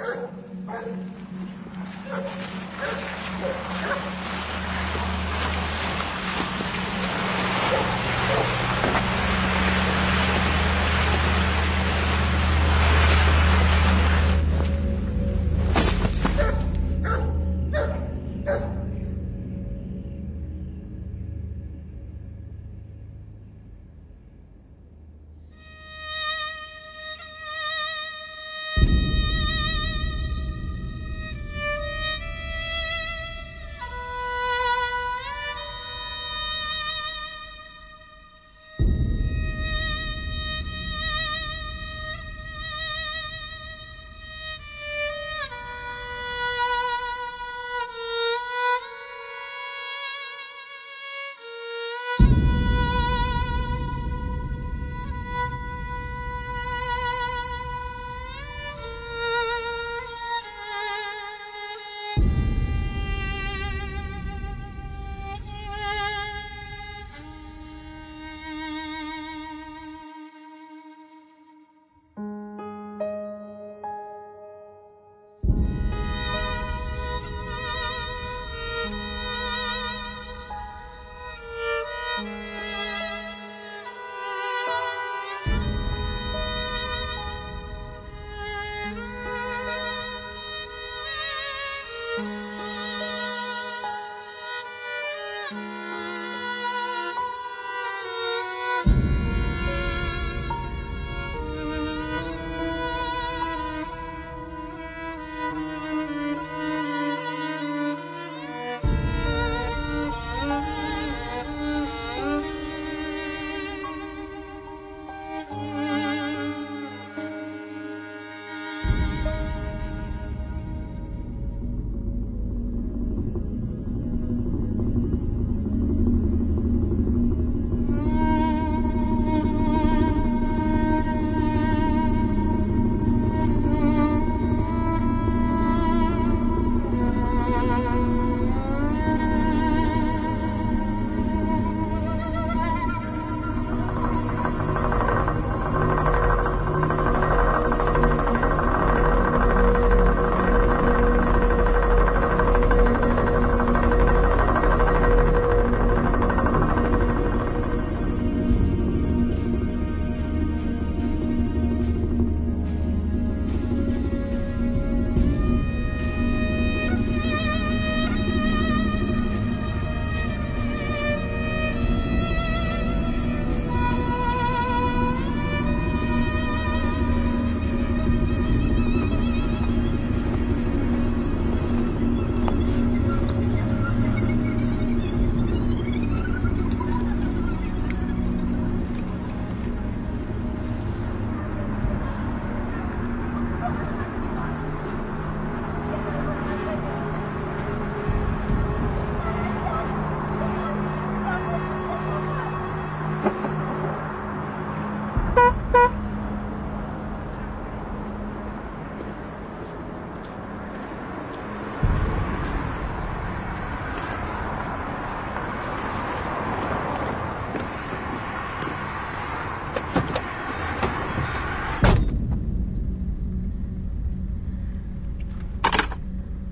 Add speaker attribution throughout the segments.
Speaker 1: Thank you.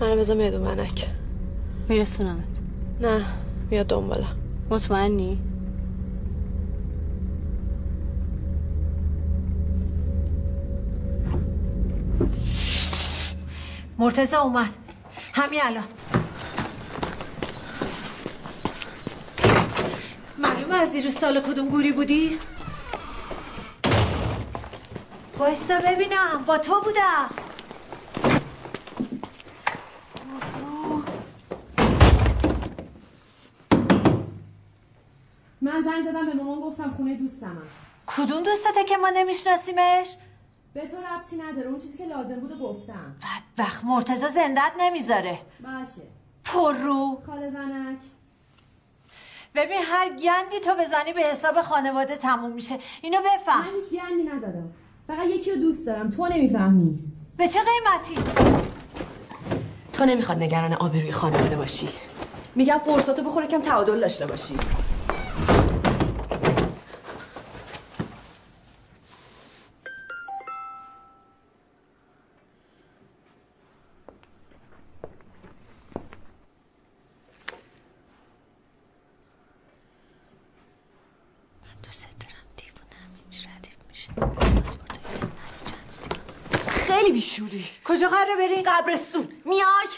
Speaker 1: منو بذار میاد منک
Speaker 2: میرسونمت.
Speaker 1: نه میاد دنبالم
Speaker 2: مطمئنی؟ مرتزا اومد. همین الان. معلومه از دیروز سال کدوم گوری بودی؟ بایستا ببینم. با تو بودم
Speaker 1: من زنگ زدم به مامان گفتم خونه دوستمم.
Speaker 2: کدوم دوستته که ما نمیشناسیمش؟
Speaker 1: به تو ربطی نداره اون چیزی که لازم بود گفتم.
Speaker 2: بدبخت مرتزا زندت نمی‌ذاره.
Speaker 1: باشه.
Speaker 2: پر رو.
Speaker 1: خاله زنک.
Speaker 2: ببین هر گندی تو بزنی به حساب خانواده تموم میشه. اینو بفهم.
Speaker 1: من هیچ گندی نزدم فقط یکی رو دوست دارم. تو نمی‌فهمی.
Speaker 2: به چه قیمتی؟
Speaker 1: تو نمی‌خواد نگران آبروی خانواده باشی. میگم قرصاتو بخوره کم تعادل داشته باشی. بیشوری
Speaker 2: کجا قراره برین؟
Speaker 1: قبرستون. میای؟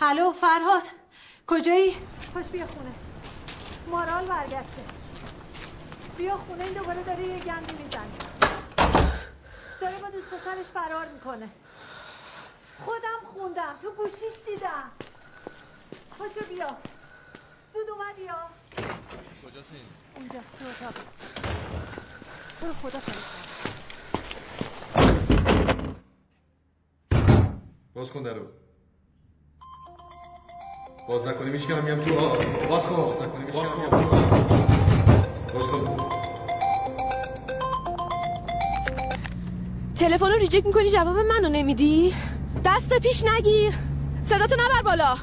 Speaker 2: الو فرهاد. کجایی؟ پاش بیا خونه. مارال برگشته. بیا خونه این دوباره داره یه گندی می‌زنه. داره با دوست پسرش فرار می‌کنه. خودم خوندم. تو گوشیش دیدم. پاشو بیا. زود اومد یا؟
Speaker 3: کجاست این؟
Speaker 2: اونجا تو اتاق تو خدا خیلی
Speaker 3: باز کن درو باز نکنی میشکنم میام تو آه. باز کن باز میشکنم میام تو باز کن
Speaker 1: تلفن رو ریجکت می‌کنی جواب منو نمیدی دست پیش نگیر صداتو نبر بالا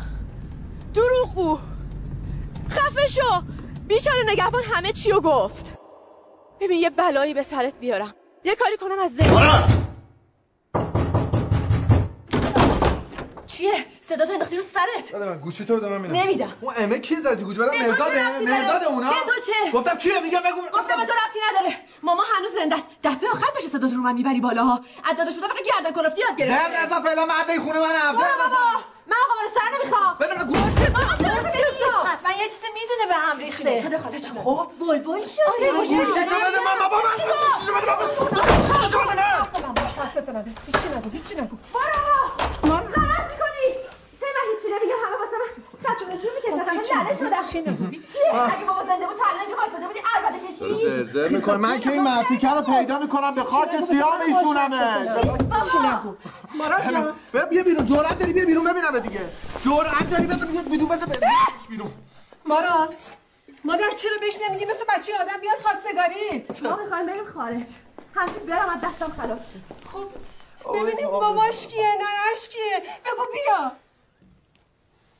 Speaker 1: دروغگو خفه شو بیچاره نگهبان همه چی رو گفت. ببین یه بلایی به سرت بیارم. یه کاری کنم از زندگی چیه؟ صداتو انداختی رو سرت؟
Speaker 3: بده من گوشی تو بده من میدم
Speaker 1: نمیدم.
Speaker 3: اون امه کی زدی؟ گوش بدم
Speaker 1: تو داره؟
Speaker 3: مرداده اونا؟
Speaker 1: به تو چه؟
Speaker 3: گفتم کیه؟ میگم بگو.
Speaker 1: گفتم به تو ربطی نداره. ماما هنوز زنده است. دفعه آخر بشه صدات رو من می‌بری بالا ها عدادش بوده فقط گردن کلفتی یاد گرفت
Speaker 3: زر نزن فعلا مرده خونه من نزن.
Speaker 1: من قابل سر نمی‌خوام.
Speaker 3: بده من گوش
Speaker 2: حتما یه چیزی می‌دونه به هم ریخته
Speaker 1: تو دخالت چی
Speaker 2: خب بلبل شدی
Speaker 1: آره، گوشی
Speaker 3: تو بده من بابا من تو بده من گوشی تو بده من
Speaker 2: من باش حرف بزنم هیچی نگو هیچی نگو
Speaker 1: برو من غلط می‌کنی سه من هیچی نمیگم همه من سطح نشون می‌کشن همه لله شدم چیه؟ اگه بابا زنده بود تا اینجا وایساده بودی البته کشی
Speaker 3: می‌کنه من که این مرتیکه رو پیدا می‌کنم به خاک سیاه میشونمه
Speaker 2: مارال جان.
Speaker 3: بیا بیرون. جرأت داری بیا بیرون ببینم دیگه. جرأت داری بیا بیرون بیا بیرون.
Speaker 2: مارال مادر چرا بهش نمیگی مثل بچه آدم بیاد خواستگاریت؟
Speaker 1: ما می‌خوایم بریم خارج. همچین برم از دستم خلاص شد
Speaker 2: خب ببینیم باباش کیه ننش کیه؟ بگو بیا.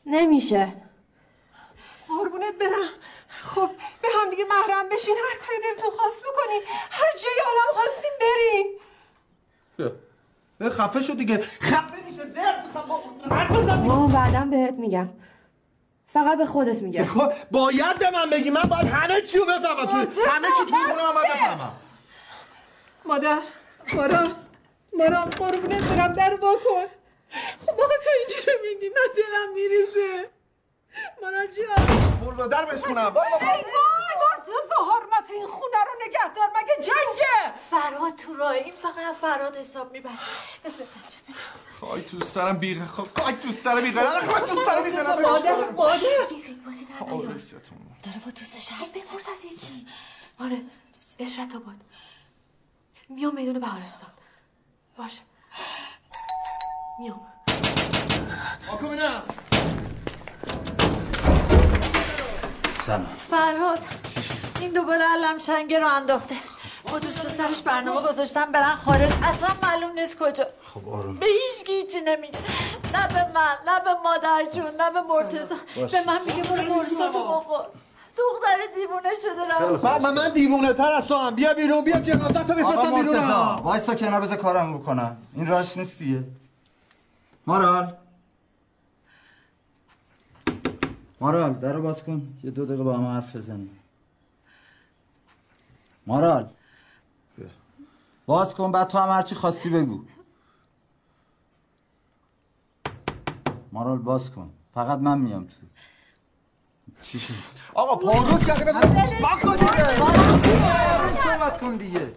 Speaker 1: نمیشه.
Speaker 2: قربونت برم. خب به هم دیگه محرم بشین. هر کاری دلتون خواست بکنین هر جای عالم خواستین برین
Speaker 3: بیا. خفه شد دیگه. خفه میشه. زرد خفه.
Speaker 1: ماما بعدم بهت میگم. فقط به خودت میگم.
Speaker 3: خب باید به من بگی. من باید همه چی رو بفهمم. تو همه چی تو خونه من باید بفهمم.
Speaker 2: مادر مارا مارا قربونت برم. در با کن خب آقا تو اینجوری میگی من دلم میریزه. مارا جان
Speaker 3: برو در بشونم. برو
Speaker 2: ای وای مرتضا حرمت این خونه رو نگهدار مگه جنگه؟ فراد تو راه این فقط فراد حساب می‌بره. پنجه
Speaker 3: خاک تو سرم بیغه خب خاک تو سرم بیغه. خاک تو سرم بیغه
Speaker 2: مادر مادر.
Speaker 3: آرستون
Speaker 2: داره با دوستش حرف
Speaker 1: یکی آره اشرت آباد. میام میدون بهارستان. باشه میام.
Speaker 3: آکو بینم
Speaker 4: سلام.
Speaker 2: فرهاد این دوباره علم شنگه رو انداخته. با دوست پسرش برنامه گذاشتن برن خارج. اصلا معلوم نیست کجا.
Speaker 4: خب آروم.
Speaker 2: به هیچ هیچی نمیگه. نه به من نه به مادر جون نه به
Speaker 4: باشه.
Speaker 2: به من میگه برو برساتو بخور دختر دیوونه شده رو.
Speaker 3: من من, دیوونه تر از تو هم. بیا بیرون بیا جنازت رو
Speaker 4: آقا
Speaker 3: بفرستم بیرون.
Speaker 4: وایسا کنار بذار کارم بکنم. این راش نیست دیگه. مارال. مارال درو باز کن. یه دو دقیقه با هم حرف بزنیم. مارال. باز کن بعد تو هم هرچی خواستی بگو. مارال باز کن. فقط من میام تو. چی شد؟
Speaker 3: آقا پاروش کردی بذار باز کن دیگه.
Speaker 4: صحبت کن دیگه.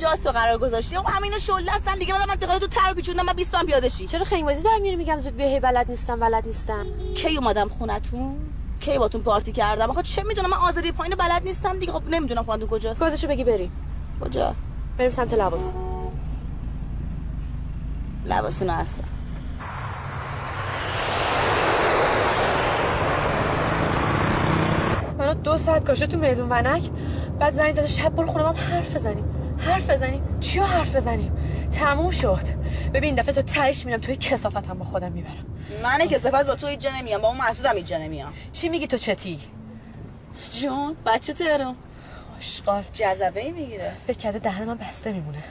Speaker 5: اینجا جاست تو قرار گذاشتی. اون همین شله هستن دیگه. من منطقه تو تر پیچوندم. من 20 پیاده شی.
Speaker 1: چرا خنگوازی دارم میری میگم زود بیا بلد نیستم بلد نیستم.
Speaker 5: کی اومدم خونتون؟ کی باتون پارتی کردم؟ آخه چه می‌دونم؟ من آزادی پایین بلد نیستم دیگه. خب نمی‌دونم خواندون کجاست.
Speaker 1: گازشو بگی بریم
Speaker 5: کجا؟
Speaker 1: بریم سمت لباس.
Speaker 5: لباسون هستم
Speaker 1: منو دو ساعت کاشه تو میدون ونک. بعد زنگ زده شب برو خونه هم حرف بزنیم. حرف بزنیم چیو حرف بزنیم تموم شد. ببین دفعه تو تهش میرم توی کسافت هم با خودم می‌برم.
Speaker 5: من کسافت با تو هیچ نمیام با اون مسعود هم هیچ نمیام.
Speaker 1: چی میگی تو چتی؟
Speaker 5: جون بچه تهران.
Speaker 1: آشقال
Speaker 5: جذبه ای می‌گیره.
Speaker 1: فکر کرده دهن من بسته میمونه.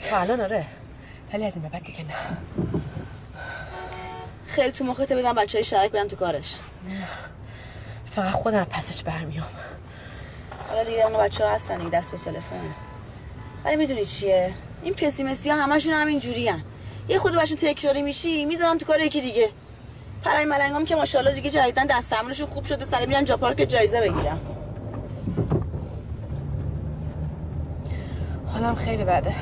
Speaker 1: فعلا آره ولی از این بعد دیگه نه.
Speaker 5: خیلی تو مخت بدم بچه های شرک برم تو کارش.
Speaker 1: نه. فقط خودم پسش برمیام.
Speaker 5: حالا دیگه اون بچه ها هستن دیگه دست به تلفن ولی می‌دونی چیه؟ این پسیمسی ها همشون همین جوری هن. یه خود بهشون تکراری میشی می‌ذارن تو کار یکی دیگه. پرای ملنگام که ماشاءالله دیگه جدیدن دست خوب شده سری میرن جا پارک جایزه بگیرم
Speaker 1: حالم خیلی بده.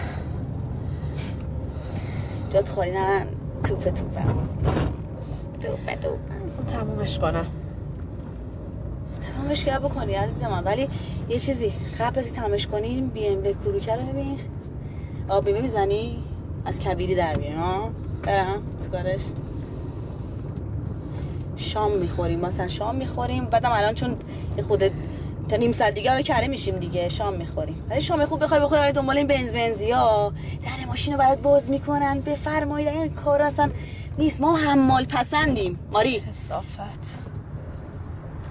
Speaker 5: جات خالی نه توپه توپه. توپه توپه.
Speaker 1: تمومش کنم.
Speaker 5: تمامش کرد. بکنی عزیز من. ولی یه چیزی قبل از تمامش کنیم بی ام و کروکه رو ببین. آبی می‌زنی از کبیری در بیایم ها؟ برم تو کارش شام می‌خوریم. مثلا شام می‌خوریم. بعدم الان چون یه خود تا نیم ساعت دیگه رو کره میشیم دیگه. شام می‌خوریم. ولی شام خوب بخوای بخوای دنبال این بنز بنزی ها. در ماشین رو برات باز می‌کنن. بفرمایید این کار اصلا نیست. ما حمال پسندیم ماری.
Speaker 1: صافت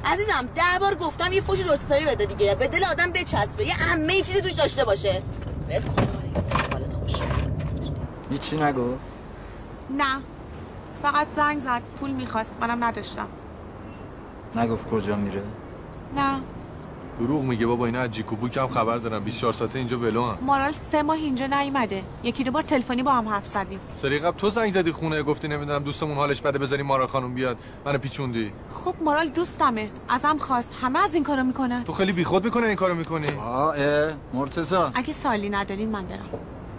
Speaker 5: عزیزم ده بار گفتم یه فوش رستایی بده دیگه. به دل آدم بچسبه. یه عمه چیزی توش داشته باشه. ول
Speaker 4: هیچی نگو.
Speaker 6: نه. فقط زنگ زد. پول می‌خواست. منم نداشتم.
Speaker 4: نگفت کجا میره؟
Speaker 6: نه.
Speaker 3: دروغ میگه بابا اینا از جیکو بوک هم خبر دارم 24 ساعته اینجا ولو هم.
Speaker 6: مارال سه ماه اینجا نیومده. یکی دو بار تلفنی با هم حرف زدیم.
Speaker 3: سری قبل تو زنگ زدی خونه گفتی نمی‌دونم دوستمون حالش بده بذاری مارا خانم بیاد. منو پیچوندی.
Speaker 6: خب مارال دوستمه. ازم خواست. همه از این کارو می‌کنن.
Speaker 3: تو خیلی بیخود می‌کنه این کارو می‌کنی.
Speaker 4: آه اه مرتزا
Speaker 6: اگه سالی ندارین من برم.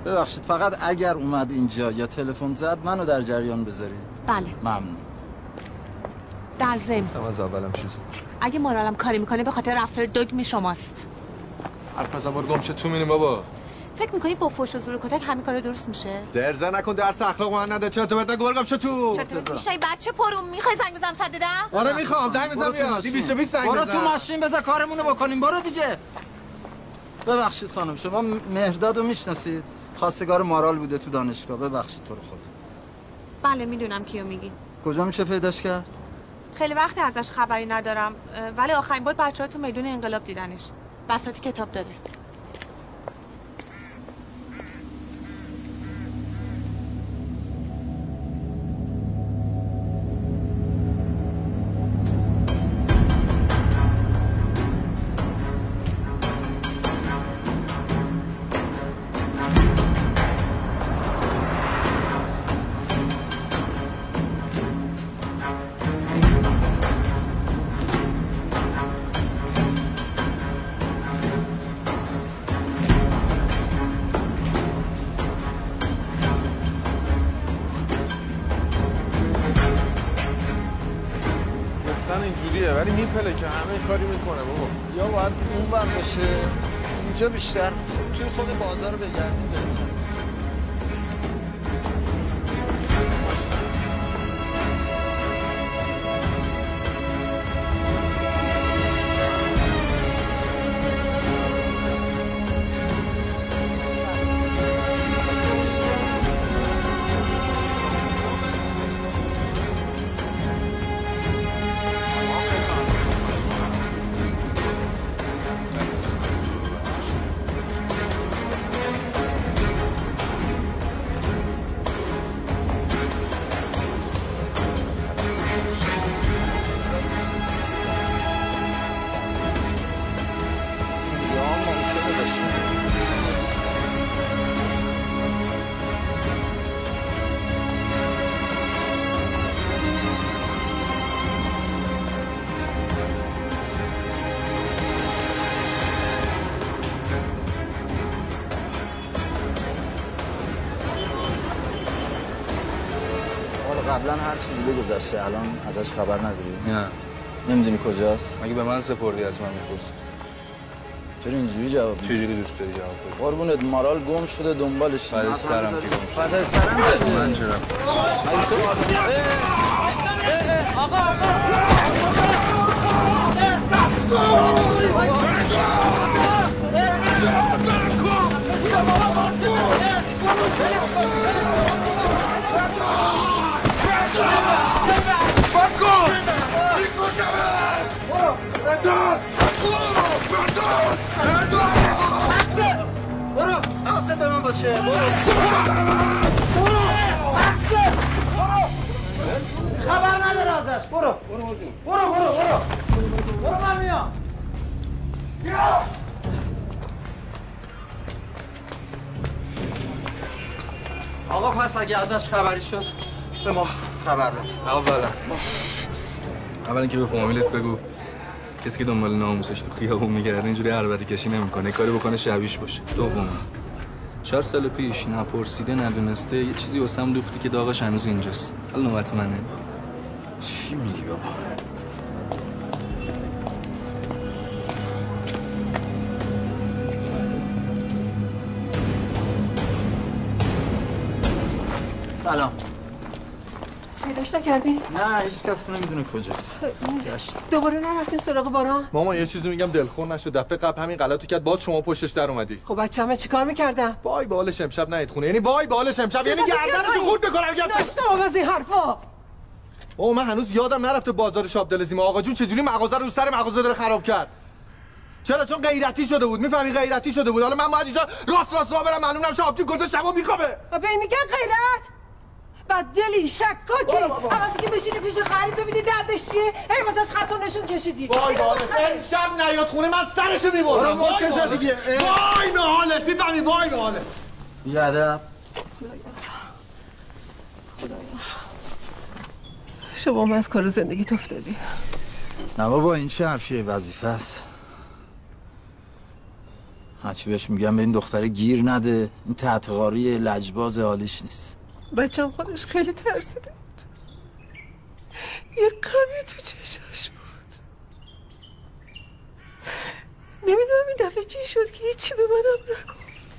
Speaker 4: ببخشید فقط اگر اومد اینجا یا تلفن زد منو در جریان بذارید.
Speaker 6: بله.
Speaker 4: ممنون.
Speaker 6: در ضمن.
Speaker 3: گفتم از اولم چیزی.
Speaker 6: اگه مارالم کاری می‌کنه به خاطر رفتار دگم شماست.
Speaker 3: حرف نزن برو تو میریم بابا.
Speaker 6: فکر می‌کنی با فوش و زور و کتک همین کار درست میشه؟
Speaker 3: درزه نکن درس اخلاق من نده. چرت و پرت نگو؟ برو گم شو تو
Speaker 6: چرت میشه بچه پرو می‌خوای زنگ بزنم صد ده؟
Speaker 3: آره می‌خوام زنگ بزن
Speaker 4: تو
Speaker 3: بیا
Speaker 4: ماشین.
Speaker 3: 220 زنگ
Speaker 4: برو
Speaker 3: بزن.
Speaker 4: تو ماشین بذار کارمونو بکنیم. برو دیگه. ببخشید خانم شما مهرداد رو می‌شناسید؟ خواستگار مارال بوده تو دانشگاه. ببخشید تو رو خدا.
Speaker 6: بله می‌دونم کیو میگی.
Speaker 4: کجا میشه پیداش کرد؟
Speaker 6: خیلی وقت ازش خبری ندارم ولی آخرین بار بچه ها تو میدون انقلاب دیدنش. بساتی کتاب داره
Speaker 4: گذشته الان ازش خبر نداری
Speaker 7: نه.
Speaker 4: نمی‌دونی کجاست؟
Speaker 7: مگه به من سپردی از من می‌پرسی؟
Speaker 4: چرا اینجوری جواب میدی؟
Speaker 7: چجوری دوست داری جواب بدی؟
Speaker 4: قربونت مارال گم شده دنبالش
Speaker 7: فدای سرم که گم شده.
Speaker 4: فدای سرم؟
Speaker 7: من چرا؟
Speaker 4: آقا آقا. من باشه برو. خبر نداره ازش. برو برو. برو برو برو. برو من میام. آقا پس اگه ازش خبری شد به ما خبر بده.
Speaker 7: اولا. اولا که به فامیلت بگو. کسی که دنبال ناموسش تو خیابون میگرده اینجوری عربدی کشی نمی‌کنه. کاری بکنه شبیش باشه. دوم. چهار سال پیش نپرسیده ندونسته یه چیزی واسم دوختی که داغش هنوز اینجاست. حالا نوبت منه.
Speaker 4: چی میگی بابا؟
Speaker 1: نکردی؟
Speaker 4: نه هیچ کس نمی‌دونه کجاست. گشت.
Speaker 1: دوباره نرفتین سراغ باران؟
Speaker 3: ماما یه چیزی میگم دلخور نشد دفعه قبل همین غلطو کرد باز شما پشتش در اومدی.
Speaker 1: خب بچه همه چیکار می‌کردم؟
Speaker 3: وای بالش امشب نهید خونه. یعنی وای بالش امشب یعنی گردنشو خورد میگم چه-
Speaker 1: داشتم از این حرفا.
Speaker 3: بابا من هنوز یادم نرفته بازار شاب دلزیم آقا جون چجوری مغازه رو سر مغازه داره خراب کرد؟ چرا؟ چون غیرتی شده بود. می‌فهمی غیرتی شده بود. حالا من باید اینجا راست راست راه برم. معلوم نمیشه آبجون کجا شبا میخوابه.
Speaker 1: و به این میگن غیرت. بعد دلی شکاکی. عوضی که بشینی پیش خرید ببینی دردش چیه؟ هی واسش خط و نشون کشیدی.
Speaker 3: وای بالش امشب نیاد خونه من سرشو می‌برم
Speaker 4: دیگه. اه.
Speaker 3: وای به حالش می‌فهمی؟ وای به حالش
Speaker 1: شما هم از کار زندگی افتادی.
Speaker 4: نه بابا این چه حرفیه؟ وظیفه است. هرچی بهش میگم به این دختره گیر نده. این تحتقاری لجباز حالیش نیست.
Speaker 1: بچم خودش خیلی ترسیده بود. یه قمی تو چشاش بود. نمی‌دونم این دفعه چی شد که هیچی به منم نگفت.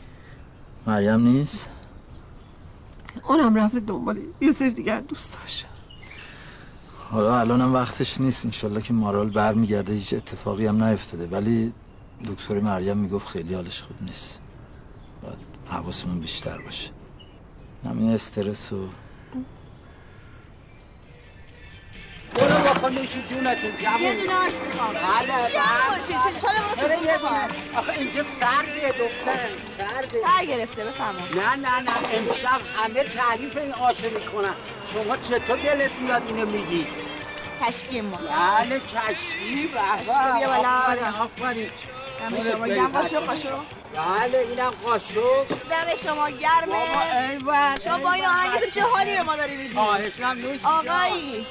Speaker 4: مریم نیست؟
Speaker 1: اونم رفته دنبال یه سری دیگر دوستاش.
Speaker 4: حالا الانم وقتش نیست انشالله که مارال برمیگرده هیچ اتفاقی هم نیفتاده. ولی دکتر مریم می‌گفت خیلی حالش خوب نیست. باید حواسمون بیشتر باشه. همین استرس و
Speaker 8: برو بکن نوشی جونتون جوون.
Speaker 5: یه دونه آش می‌خوام.
Speaker 8: بله،
Speaker 5: چی
Speaker 8: بله.
Speaker 5: باشی چه شاله
Speaker 8: چرا
Speaker 5: برو
Speaker 8: یه دونه. آخه اینجا سرده دختر سرده.
Speaker 5: سر گرفته بفهمم
Speaker 8: نه نه نه. امشب همه تعریف این آشو می‌کنن. شما چطور دلت میاد اینو میگی؟
Speaker 5: کشکی ما.
Speaker 8: بله کشکی
Speaker 5: بالا.
Speaker 8: آفرین آفرین.
Speaker 5: دم شما گرم. قاشق قاشق.
Speaker 8: بله اینم قاشق.
Speaker 5: دم شما
Speaker 8: بابا
Speaker 5: گرمه
Speaker 8: ایول
Speaker 5: شما با این آهنگتون چه حالی به ما داری میدی
Speaker 8: خواهش هم نوشی
Speaker 5: آقایی.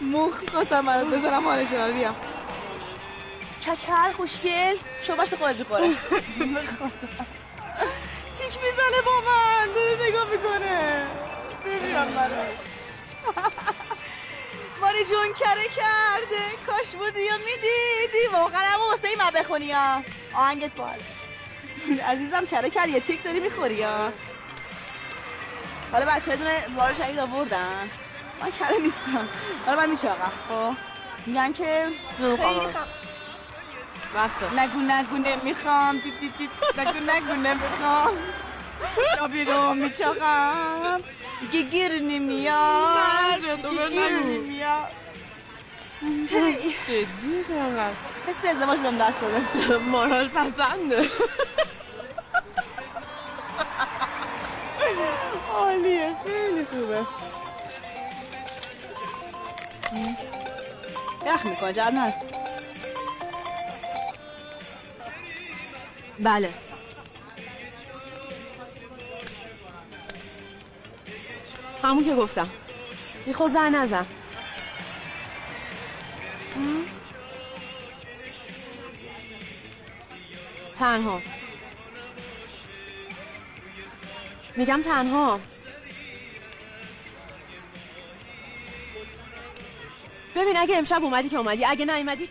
Speaker 5: موخ خواستم برات بزنم حالش رو بیا کچل خوشگل. شباش به خودت می‌خوره. تیک می‌زنه با من. داره نگاه می‌کنه. ببینم منو ماری جون کره کرده. کاش بودی یا می‌دیدی. واقعا هم واسه من بخونی ها. آهنگت بال. عزیزم کره کرد. یه تیک داری می‌خوری ها. حالا بچه های دونه بار شهید آوردن. من کره نیستم. حالا من میچاقم خب. میگن که خیلی خب نگو نگو نمی‌خوام. دی دی دی نگو نگو نمی‌خوام. دیگه گیر نمیاد دیگه گیر نمیاد
Speaker 1: جدی چقدر
Speaker 5: حس ازدواج بهم دست داده
Speaker 1: مارال پسنده
Speaker 5: عالیه خیلی خوبه یخ می‌کنه نه
Speaker 1: بله همون که گفتم. بی خود زن نزن. تنها. میگم تنها. ببین اگه امشب اومدی که اومدی اگه نیومدی.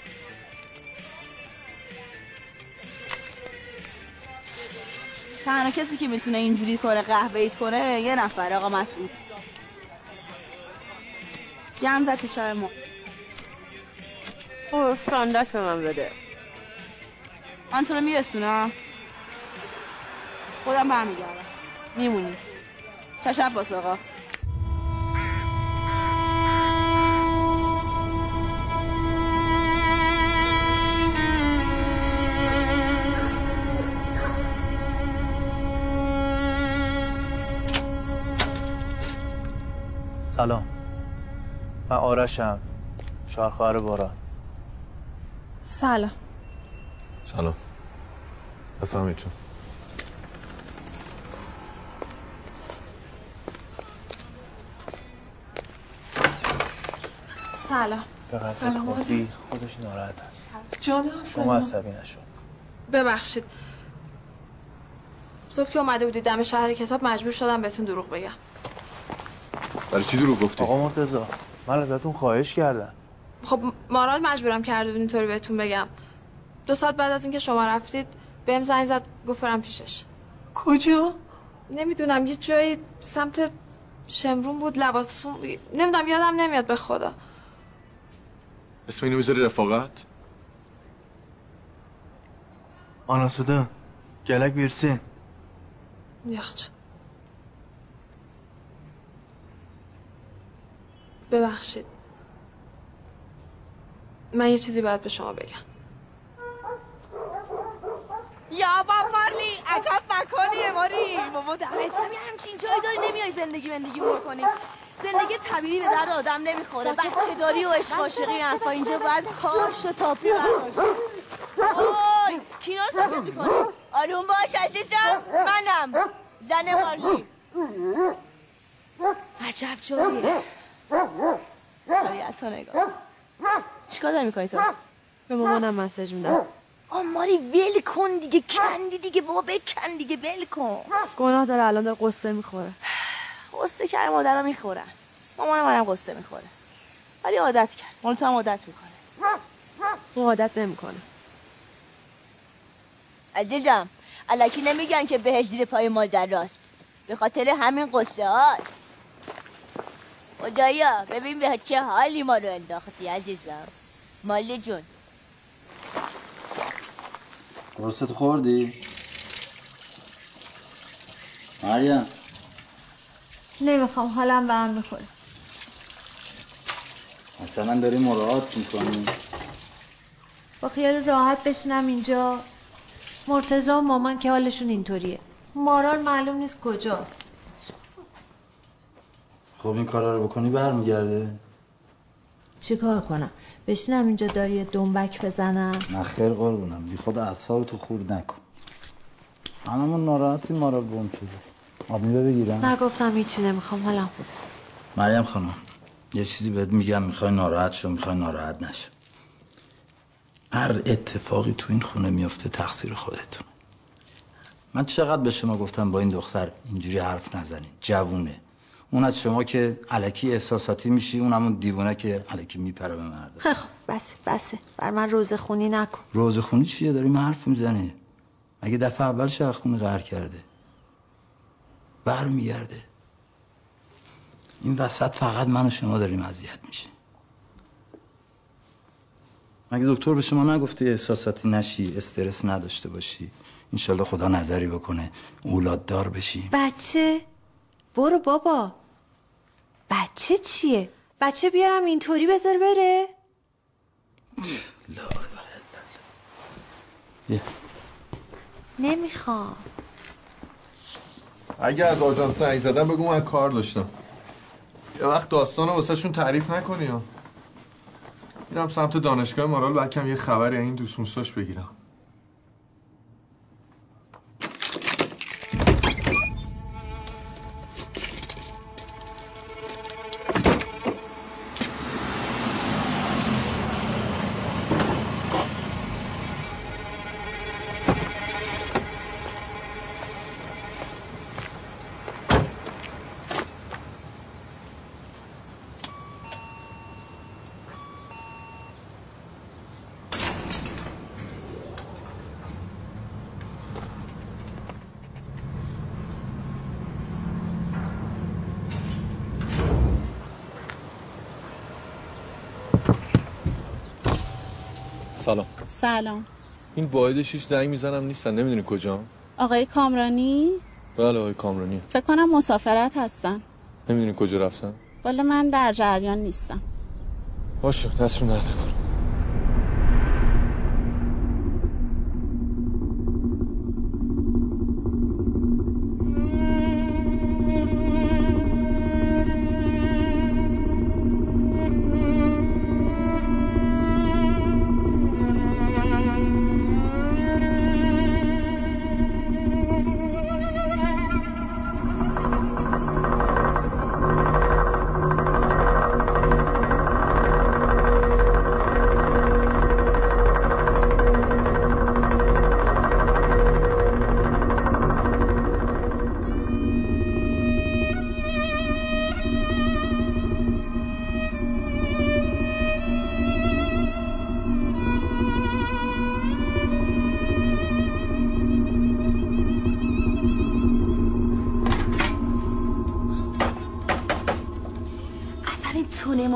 Speaker 5: تنها کسی که می‌تونه اینجوری کنه، قهوه ایت کنه یه نفر آقا مسعود. گم زد تو شب ما.
Speaker 1: اوه فاندک به من بده.
Speaker 5: من تو رو میرسونم. خودم برمیگردم.
Speaker 1: میمونی.
Speaker 5: چه شب باس آقا؟
Speaker 9: سلام. من آرشم. شوهر خواهر باران.
Speaker 1: سلام.
Speaker 3: سلام. بفهمید تو.
Speaker 1: سلام.
Speaker 9: به قدر کافی خودش ناراحت است
Speaker 10: جانم
Speaker 9: شما عصبی نشو.
Speaker 1: ببخشید. صبح که اومده بودید دم شهر کتاب مجبور شدم بهتون دروغ بگم.
Speaker 3: برای چی دروغ گفتی؟
Speaker 9: آقا مرتضی. من ازتون خواهش کردم.
Speaker 1: خب مارال مجبورم کرده بود اینطوری بهتون بگم. دو ساعت بعد از اینکه شما رفتید بهم زنگ زد گفت برم پیشش.
Speaker 10: کجا؟
Speaker 1: نمی‌دونم یه جایی سمت شمرون بود لباسون نمی‌دونم یادم نمیاد به خدا.
Speaker 3: اسم اینو می‌ذاری رفاقت؟
Speaker 9: آناسوده گلک بیرسین
Speaker 1: یخچ ببخشید. من یه چیزی باید به شما بگم.
Speaker 5: یا بابا مارلی عجب مکانیه ماری. بابا دمت هم همچین جایی داری نمیای زندگی زندگی کنی. زندگی طبیعی به درد آدم نمی‌خوره. بچه داری و عشق عاشقی حرفا. اینجا باید کاش و تاپی برداشت اوی کینا رو سفید می‌کنی؟ آروم باش عزیزم. منم. زن مارلی. عجب جاییه. طبیعت رو نگاه چیکار داری می‌کنی تو؟
Speaker 1: به مامانم مسج میدم.
Speaker 5: آماری ول کن دیگه کندی دیگه بابا بکن دیگه ول کن.
Speaker 1: گناه داره الان داره قصه می‌خوره.
Speaker 5: قصه کرد مادرها می‌خورن. مامان منم قصه می‌خوره. ولی عادت کرد. مال تو هم عادت می‌کنه.
Speaker 1: اون عادت نمی‌کنه.
Speaker 5: عزیزم الکی نمیگن که بهش زیر پای مادر راست. به خاطر همین قصه هاست. خدایا ببین به چه حالی ما رو انداختی عزیزم. مالی جون.
Speaker 4: قرصت خوردی؟ مریم.
Speaker 2: نمی‌خوام حالم به هم می‌خوره.
Speaker 4: مثلا داری مراعات می‌کنی
Speaker 2: با خیال راحت بشینم اینجا. مرتزا و مامان که حالشون اینطوریه. مارال معلوم نیست کجاست.
Speaker 4: خب این کارا رو بکنی برمیگرده؟
Speaker 2: چی کار کنم؟ بشینم اینجا داری دنبک بزنم؟
Speaker 4: نه خیر قربونم. بی خود اعصاب تو خورد نکن. هممون ناراحتی مارال گم شده. آب میوه بگیرم؟
Speaker 2: نگفتم هیچی نمی‌خوام. خوب
Speaker 4: مریم خانم یه چیزی بهت میگم. می‌خوای ناراحت شو می‌خوای ناراحت نشو. هر اتفاقی تو این خونه میفته تقصیر خودتون من چقدر به شما گفتم با این دختر اینجوری حرف نزنین جوونه. اون از شما که علکی احساساتی میشی اون همون دیوونه که علکی میپره به مرد
Speaker 2: خب بسه بسه بر من روز خونی نکن.
Speaker 4: روز خونی چیه؟ داری من حرف می‌زنی؟ مگه دفعه اول شهر خونه قهر کرده؟ برمیگرده. این وسط فقط من و شما داریم اذیت میشه مگه دکتر به شما نگفته احساساتی نشی استرس نداشته باشی؟ انشالله خدا نظری بکنه اولاد دار بشی.
Speaker 2: بچه برو بابا. بچه چیه؟ بچه بیارم اینطوری بذار بره.
Speaker 4: لا اله الا الله. یه.
Speaker 2: نمی‌خوام.
Speaker 3: اگه از آژانس زنگ زدم بگو من کار داشتم. یه وقت داستان رو واسه شون تعریف نکنی ها. میرم سمت دانشگاه مارال بلکم یه خبری این دوست موستاش بگیرم.
Speaker 11: سلام. این واحد شیش زنگ می‌زنم نیستن نمی‌دونی کجا؟
Speaker 12: آقای کامرانی؟
Speaker 11: بله آقای کامرانی.
Speaker 12: فکر کنم مسافرت هستن.
Speaker 11: نمی‌دونی کجا رفتن؟
Speaker 12: والا من در جریان نیستم.
Speaker 11: باشه دستشون درد نکنه.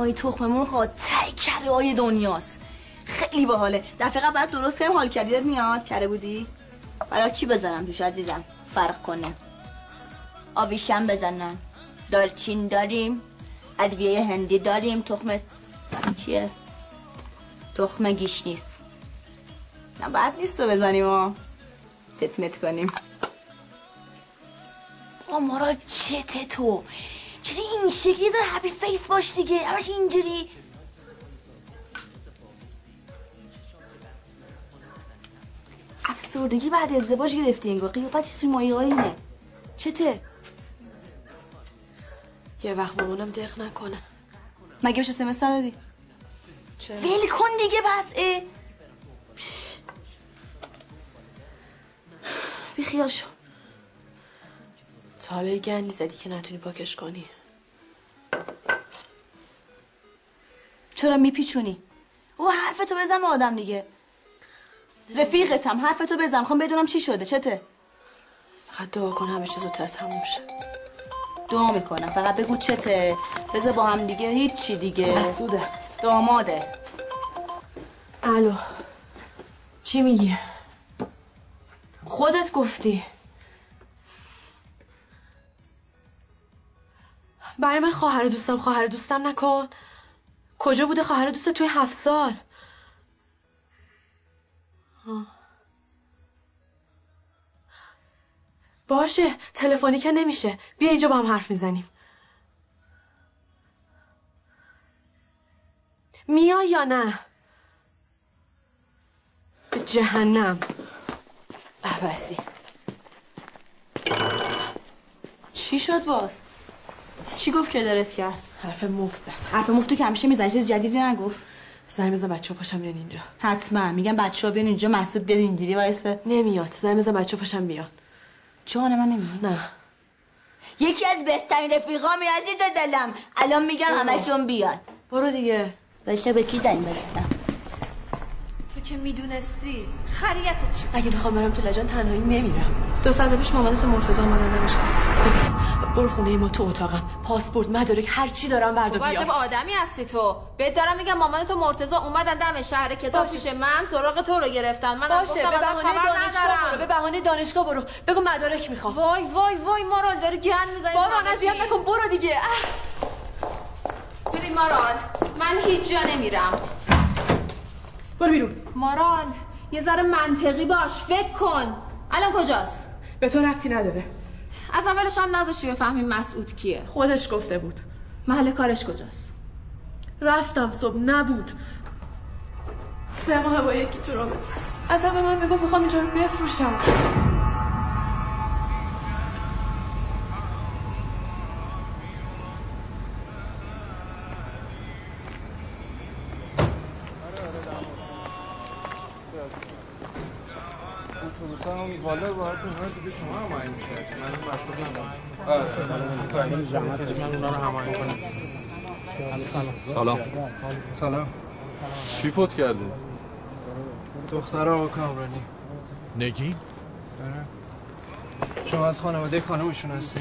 Speaker 5: این تونه ماهی تخم مرغ تای کره های دنیاست. خیلی باحاله. دفعه قبل بعد درست کردم حال کردی؟ میاد؟ کره بودی؟ برای چی بزنم توش عزیزم؟ فرق کنه. آویشم بزنن. دارچین داریم. ادویه هندی داریم. تخم چیه؟ تخم گیش نیست. نه بعد نیست رو بزنیم و چتمت کنیم. آ مارا چته تو؟ چرا این شکلی زن هپی فیس باش دیگه همش اینجوری. افسردگی بعد ازدواج گرفتی انگار قیافت سوی مایه اینه. چته؟
Speaker 1: یه وقت مامانم دق نکنه.
Speaker 5: مگه بشه سمس دادی
Speaker 1: چرا؟
Speaker 5: ول کن دیگه بس اه. بی خیال شو.
Speaker 1: تا حالا گندی زدی که نتونی پاکش کنی.
Speaker 5: چرا میپیچونی؟ او حرفتو بزن به آدم دیگه. رفیقتم حرفتو بزن. می‌خوام بدونم چی شده. چته؟
Speaker 1: فقط دعا کن همه چیز زودتر تموم شه.
Speaker 5: دعا می‌کنم. فقط بگو چته. بذار با هم دیگه. هیچی دیگه.
Speaker 1: مسعوده.
Speaker 5: داماده.
Speaker 1: الو. چی میگی؟ خودت گفتی. برای من خواهر دوستم خواهر دوستم نکن. کجا بوده خواهر دوست توی هفت سال. باشه تلفنی که نمیشه. بیا اینجا با هم حرف می‌زنیم. میای یا نه؟ به جهنم. عبسی
Speaker 5: چی شد باز؟ چی گفت که درست کرد؟
Speaker 1: حرف مفت زد.
Speaker 5: حرف مفتو که همیشه می‌زنی چیز جدیدی نگفت.
Speaker 1: زنگ بزن بچه ها پاشم بیان اینجا.
Speaker 5: حتما. میگم بچه ها بیان اینجا مسعود بیاد اینجوری وایسه
Speaker 1: نمیاد. زنگ بزن بچه ها پاشم بیان.
Speaker 5: جان من نمیاد.
Speaker 1: نه.
Speaker 5: یکی از بهترین رفیقام عزیز دلم. الان میگم همشون بیان.
Speaker 1: برو دیگه.
Speaker 5: باشه به کی زنگ بزنم
Speaker 1: می‌دونستی خریت چی؟ اگه بخوام برم تو لجن تنهایی نمیرم. دو ساعت پیش مامانت و مرتضی اومدن نمیشه برو خونه ما تو اتاقم. پاسپورت مدارک هر چی دارم بردا
Speaker 13: واجب
Speaker 1: بیار
Speaker 13: آدمی هستی تو. بهت دارم میگم مامان تو مرتضی اومدن دم شهر کتاب. پیش من سراغ تو رو گرفتن. من
Speaker 1: باشه. به بهانه
Speaker 13: خبر
Speaker 1: دانشگاه برو. به بهانه دانشگاه برو. بگو مدارک می‌خوام.
Speaker 13: وای وای وای مارال داره گن می‌زنی.
Speaker 1: بابا اذیت نکن. برو دیگه.
Speaker 13: ببین مارال من هیچ جا نمیرم.
Speaker 1: برو بیرون.
Speaker 13: مارال یه ذره منطقی باش فکر کن. الان کجاست؟
Speaker 1: به تو ربطی نداره.
Speaker 13: از اولش هم نذاشتی بفهمیم مسعود کیه.
Speaker 1: خودش گفته بود.
Speaker 13: محل کارش کجاست؟
Speaker 1: رفتم صبح نبود. سه ماه با یکی تو رابطه است. اصلا به من می‌گفت می‌خوام اینجا رو بفروشم.
Speaker 14: بالا باید اونها دیگه شما هماهنگ کردید من مسئول من اونا رو هماهنگ کنم
Speaker 11: سلام.
Speaker 14: سلام.
Speaker 11: کی فوت کرده
Speaker 14: دختر آقا کامرانی.
Speaker 11: نگین؟
Speaker 14: آره. شما از خانواده خانمشون هستی؟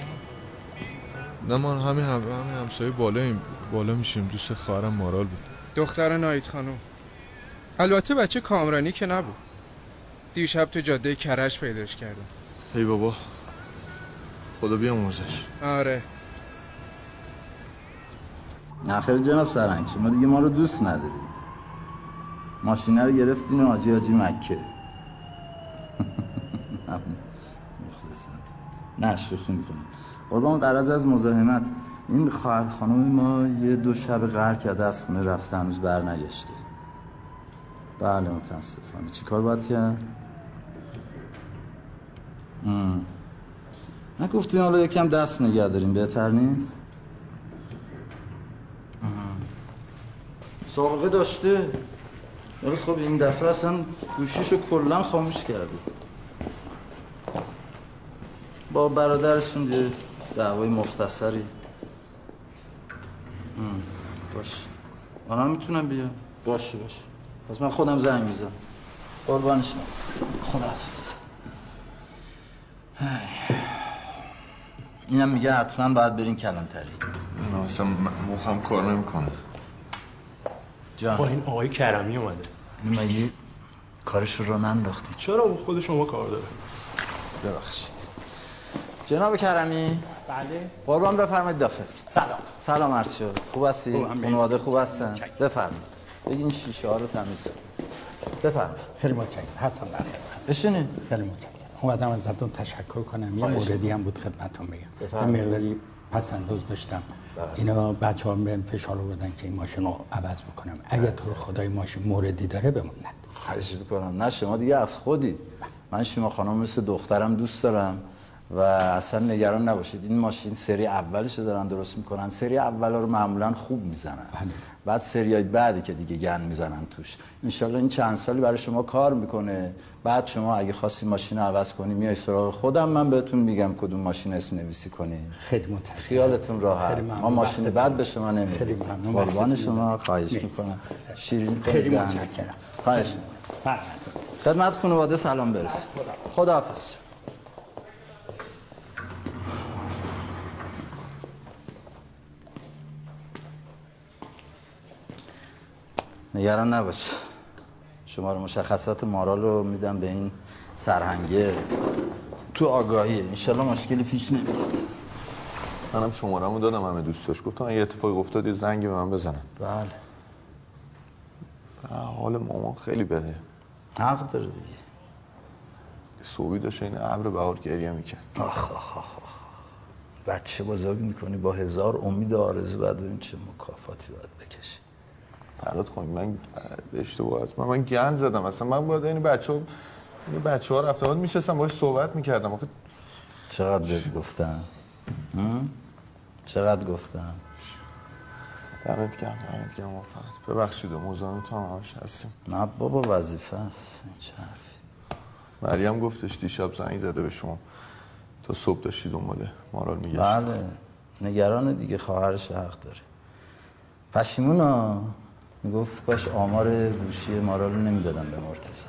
Speaker 11: نه من همین هم همین همسایه بالاییم بالا میشیم. دوست خواهرم مارال بود.
Speaker 14: دختر نایت خانم. البته بچه کامرانی که نبود. دیشب تو جاده کرش پیداش کردم.
Speaker 3: ای بابا. خدا بیامرزش
Speaker 14: آره.
Speaker 4: نخیر جناب سرنگ شما دیگه ما رو دوست نداری. ماشینه رو گرفتین و آجی آجی مکه. مخلصم. نه شوخی می‌کنم. قربان قرض از مزاحمت. این خواهر خانم ما یه دو شب قهر کرده از خونه رفته هنوز بر نگشته بله متاسفانه. چی کار باید کرد؟ نگفتین حالا یکم دست نگه داریم بهتر نیست؟ سابقه داشته ولی خب این دفعه اصلا گوشیشو کلا خاموش کرده با برادرشون یه دعوای مختصری. باش. آنها می‌تونم بیام باشه باشه. پس من خودم زنگ می‌زنم. قربانشم خداحافظ. اینم میگه حتما باید برین کلانتری.
Speaker 3: نه اصلا مخم کار نمی‌کنه.
Speaker 4: جان.
Speaker 15: با این آقای کرمی اومده.
Speaker 4: این مگه کارش رو ننداختی
Speaker 15: چرا او خود شما کار داره؟
Speaker 4: ببخشید. جناب کرمی.
Speaker 16: بله.
Speaker 4: قربان بفرمایید داخل.
Speaker 16: سلام.
Speaker 4: سلام عرض شد. خوب هستی. خانواده خوب هستن؟ بفرمایید. بگی این شیشه ها رو تمیز کن بفرمایید.
Speaker 16: خیلی متشکرم. هستم در خدمت.
Speaker 4: بشینید.
Speaker 16: خیلی متشکرم. اومدم ازتون تشکر کنم. یه موردی هم بود خدمتتون بگم یه. مقداری پسنداز داشتم.
Speaker 4: بله.
Speaker 16: اینا بچه ها بهم فشار بودن که این ماشین رو عوض بکنم. اگه تو رو خدای ماشین موردی داره بمون
Speaker 4: خواهش می‌کنم. نه شما دیگه از خودی. من شما خانم مثل دخترم دوست دارم و اصلا نگران نباشید. این ماشین سری اولش رو دارن درست می‌کنن. سری اول رو معمولا خوب می‌زنن. بعد سری های بعدی که دیگه گن می‌زنن توش انشالله این چند سالی برای شما کار می‌کنه بعد شما اگه خواستی ماشین رو عوض کنی میای سراغ خودم من بهتون میگم کدوم ماشین اسم نویسی کنی
Speaker 16: خیلی متشکرم
Speaker 4: خیالتون راحت. ما ماشین. بعد به شما نمیدیم. قربان شما. خواهش. می‌کنم شیرین
Speaker 16: خیلی. متشکرم.
Speaker 4: خواهش می‌کنم خدمت خانواده سلام برس خداحافظ نگران نباش شماره مشخصات مارال رو میدم به این سرهنگه. تو آگاهیه انشالله مشکلی پیش نمیاد.
Speaker 3: منم شمارمو دادم همه دوستاش گفتم اگه اتفاقی افتاد یه زنگی به من بزنن.
Speaker 4: بله.
Speaker 3: حال مامان خیلی بده.
Speaker 4: حق داره دیگه.
Speaker 3: صبحی داشت این ابر بهار گریه می‌کرد.
Speaker 4: آخ آخ آخ آخ. بچه بزرگ می‌کنی با هزار امید و آرزو بعد ببین چه مکافاتی باید بکشی.
Speaker 3: فراد خانم من اشتباه است من من گند زدم. اصلا من باید این بچه ها این بچه ها رفته بود میشستم باش صحبت می‌کردم. آخه
Speaker 4: چقدر بهت گفتم؟ چقدر گفتم
Speaker 3: دمت گرم دمت گرم فراد. ببخشید و تو هم همش هستیم.
Speaker 4: نه بابا وظیفه است.
Speaker 3: مریم گفتش دیشب زنگ زده به شما. تا صبح داشتی دنباله مارال میگشت
Speaker 4: بله. نگران دیگه خواهرش حق داره. پشیمونا. می‌گفت کاش آمار گوشی مارال رو نمی‌دادم به مرتضی.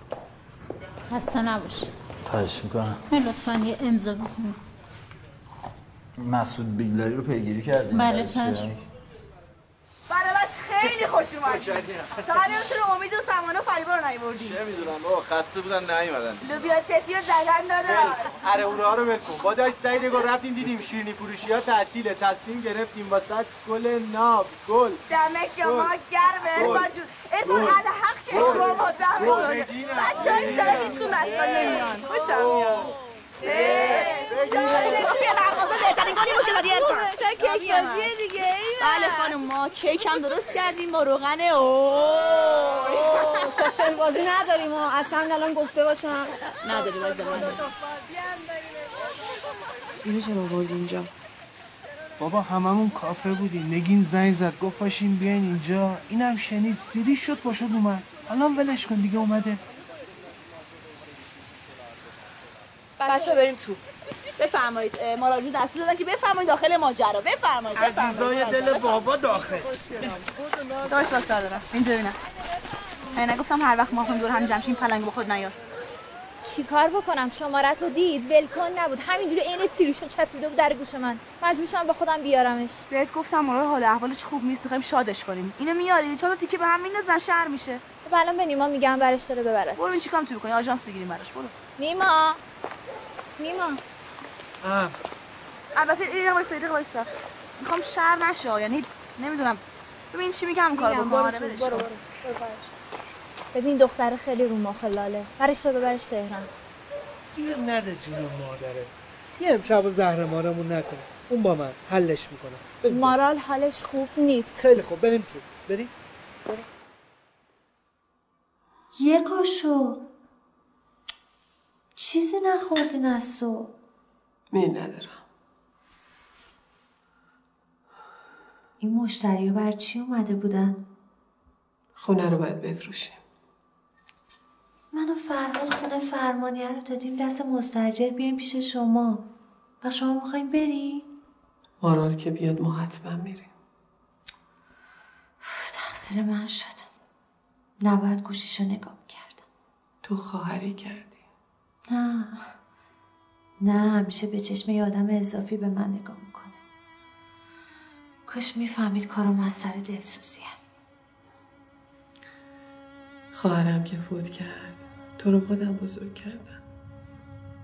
Speaker 17: خسته نباشی
Speaker 4: خواهش می‌کنم.
Speaker 17: لطفا یه امضا بکنید
Speaker 4: مسعود بیگلری رو پیگیری کردیم.
Speaker 17: بله، چشم.
Speaker 5: خیلی خوش اومد سریعتون امید و سمانه و فریبا رو نیوردی.
Speaker 18: چه می‌دونم بابا خسته بودن نیومدن.
Speaker 5: لوبیا ستی رو زدن داداش.
Speaker 18: اره اونا رو بکن. با داشت سعید گل رفتیم دیدیم شیرینی فروشی ها تعطیله. تصمیم گرفتیم واسه گل ناب گل.
Speaker 5: دم شما گرمه
Speaker 18: گل.
Speaker 5: ارفان جون. ارفان حق که. بابا دم
Speaker 18: گل.
Speaker 5: شما.
Speaker 18: مدینه.
Speaker 5: بچه های شاید هیچ مسئله نمیان. خوشم میاد. توی مغازه بهترین گلی رو که زدی ارفان
Speaker 19: شاید کیک بازیه دیگه
Speaker 5: بله خانم ما کیک هم درست کردیم با روغن. اوه.
Speaker 19: کوکتل بازی نداریم و اصلا الان گفته باشم.
Speaker 5: نداری باز من
Speaker 10: اینو چرا آوردی اینجا؟ بابا هممون کافه بودیم. نگین زنگ زد. گفت پاشین بیاین اینجا. اینم شنید. سیری شد با شد اومد. الان ولش کن دیگه اومده.
Speaker 5: بچه بریم تو. بفرمایید. جون دستور دادن که بفرمایید داخل ماجرا. بفرمایید
Speaker 10: عزیزای دل بابا داخل.
Speaker 5: داشت دار دارم اینجا ببینم من نگفتم هر وقت ما هم دور هم جمع شیم پلنگ به خود نیاد
Speaker 13: چیکار بکنم؟ شمارت رو دید. ولکن نبود. همینجوری عین سیریشون چسبیده بود در گوش من. مجبور شدم به خودم بیارمش.
Speaker 5: بهت گفتم مارال حال احوالش خوب نیست. می‌خوایم شادش کنیم. اینو میاری؟ چون تیکه به هم میندازن شهر میشه.
Speaker 13: خب الان به نیما میگم برش داره ببره.
Speaker 5: برو این چیکام تو بکنی؟ آژانس بگیریم براش. برو.
Speaker 13: نیما! نیما.
Speaker 5: البته یه وایسا یه وایسا. می‌خوام شر نشه یعنی نمی‌دونم. ببین چی میگم بکن
Speaker 13: برو
Speaker 5: آره،
Speaker 13: تو، برو. برو برو. ببین دختر خیلی رو ماخلاله برش داره ببرش تهران.
Speaker 10: گیر نده جون مادره. یه امشب زهر مارمون نکنه. اون با من حلش می‌کنه.
Speaker 13: مارال حالش خوب نیست.
Speaker 10: خیلی خوب بریم تو. بریم.
Speaker 2: یه قاشق چیزی نخوردین از صبح
Speaker 20: می ندارم.
Speaker 2: این مشتری بر چی اومده بودن؟
Speaker 20: خونه رو باید بفروشیم.
Speaker 2: من و فرهاد خونه فرمانیه رو دادیم دست مستجر بیایم پیش شما. و شما می‌خوایم بری؟
Speaker 20: مارال که بیاد ما حتما میریم.
Speaker 2: تقصیر من شد. نباید گوشیشو نگاه کردم
Speaker 20: تو خواهری کردی.
Speaker 2: نه. نه همیشه به چشم یه آدم اضافی به من نگاه می‌کنه. کاش می‌فهمید کارم از سر دلسوزیه.
Speaker 20: خواهرم که فوت کرد. تو رو خودم بزرگ کردم.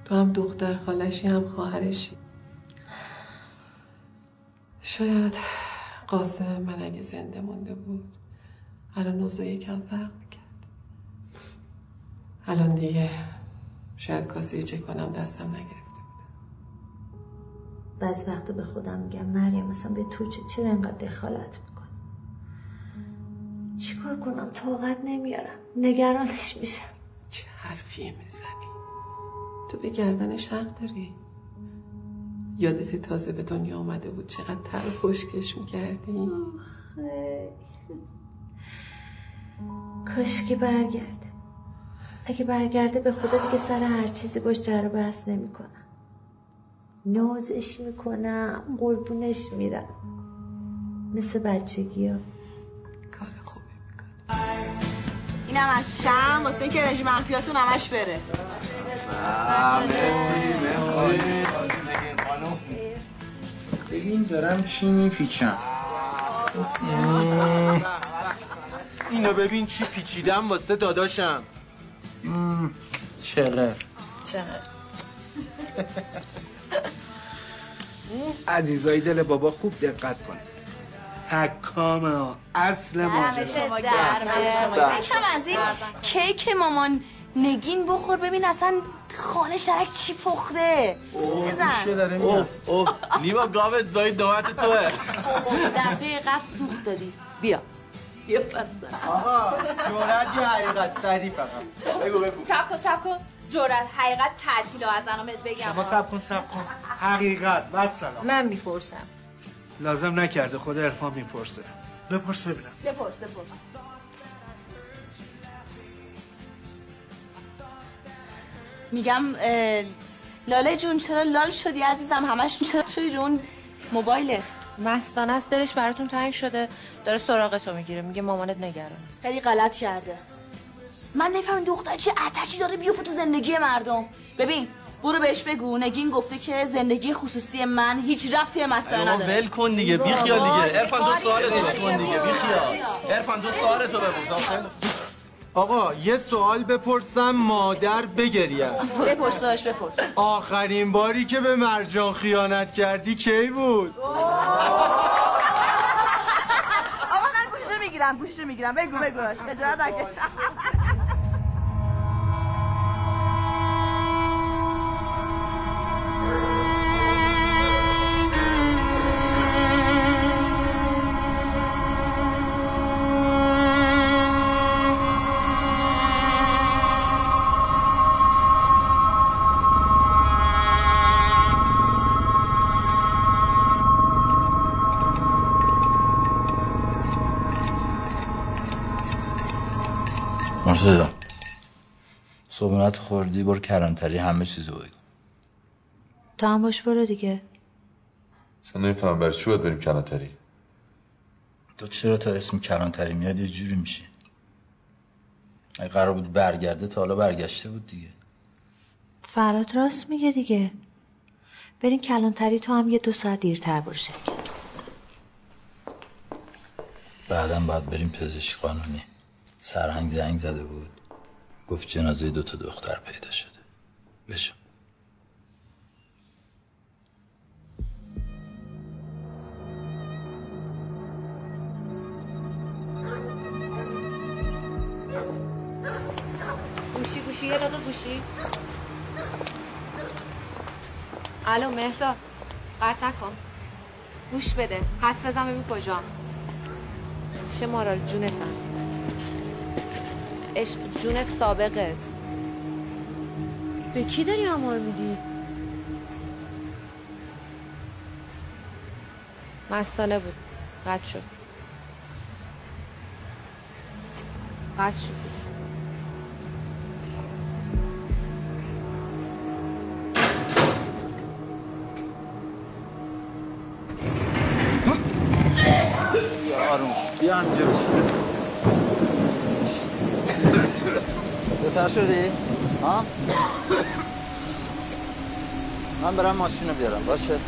Speaker 20: تو هم دختر خالشی هم خواهرشی. شاید قاسم من اگه زنده مونده بود الان اوضاع یکم فرق می‌کرد. الان دیگه شاید کاسه چه کنم دستم نگرفته
Speaker 2: بعضی وقتا به خودم میگم مریم مثلا به تو چه چرا انقدر دخالت می‌کنی؟ چیکار کنم؟ طاقت نمیارم. نگرانش میشم.
Speaker 20: چه حرفی می‌زنی؟ تو به گردنش حق داری؟ یادت تازه به دنیا آمده بود چقدر تر و خشکش می‌کردی؟
Speaker 2: کاشکی برگرده اگه برگرده به خدا دیگه سر هر چیزی باش جر بحث نمی‌کنم. نازش می‌کنم قربونش میرم. مثل بچگی ها
Speaker 5: اینم از شم واسه اینکه رژیم منفیاتون همش بره.
Speaker 9: ببین دارم چی میپیچم.
Speaker 18: اینو ببین چی پیچیدم واسه داداشم.
Speaker 9: چقدر
Speaker 10: عزیزای دل بابا خوب دقت کن. حکامه ها اصل ماجرا
Speaker 5: یکم از این کیک مامان نگین بخور ببین اصلا خانه شرک چی پخته. بزن.
Speaker 18: اوه اوه. نیما گاوت زای دامت توه.
Speaker 1: دفعه قبل سوخت دادی. بیا. بیا پس
Speaker 18: آقا جورت یا حقیقت؟ سری فقط. بگو بگو.
Speaker 13: سب کن سب کن. جرأت حقیقت تعطیل از بهت بگم.
Speaker 10: شما سب کن سب کن. حقیقت و سلام.
Speaker 1: من می‌پرسم.
Speaker 10: لازم نکرده خود عرفان می‌پرسه. بپرس ببینم.
Speaker 5: بپرس بپرس. میگم لاله جون چرا لال شدی عزیزم؟ همش چرا شدی اون موبایلت.
Speaker 1: مستانه است دلش براتون تنگ شده داره سراغتو می‌گیره میگه مامانت نگرانه.
Speaker 5: خیلی غلط کرده. من نفهم دختر چه آتشی داره بیفته تو زندگی مردم. ببین برو بهش بگو نگین گفته که زندگی خصوصی من هیچ ربطی به مسائل
Speaker 18: آقا
Speaker 5: نداره.
Speaker 18: ول کن دیگه بی خیال دیگه. عرفان تو سوالتو بکن دیگه بی خیال عرفان تو سوالتو بپرس. آقا یه سوال بپرسم مادر بگریم
Speaker 5: بپرس داشت بپرس.
Speaker 18: آخرین باری که به مرجان خیانت کردی کی بود؟
Speaker 5: آقا من گوششو می‌گیرم گوششو می‌گیرم. بگو بگو خجالت نکش.
Speaker 4: صبحونت خوردی برو کلانتری همه چیزو بگو.
Speaker 2: تو هم باش برو دیگه.
Speaker 11: اصلا نمی‌فهمم برای چی باید بریم کلانتری؟
Speaker 4: تو چرا تا اسم کلانتری میاد؟ یه جوری میشه. اگه قرار بود برگرده تا حالا برگشته بود دیگه.
Speaker 2: فراد راست میگه دیگه. بریم کلانتری تو هم یه دو ساعت دیرتر برو شرکت
Speaker 4: بعدا باید بریم پزشک قانونی سرهنگ زنگ زده بود. گفت جنازه دوتا دختر پیدا شده. بشو.
Speaker 11: گوشی گوشی گوشی. الو مهدا قطع نکن. گوش بده. حس بزن ببین کجا. پیش مارال جونتم. عشق جون سابقت. به کی داری آمار میدی؟ مستانه بود. قد شد. قد شد.
Speaker 4: آروم. بیا همینجا بهتر شدی؟ ها؟ من برم ماشین رو بیارم باشه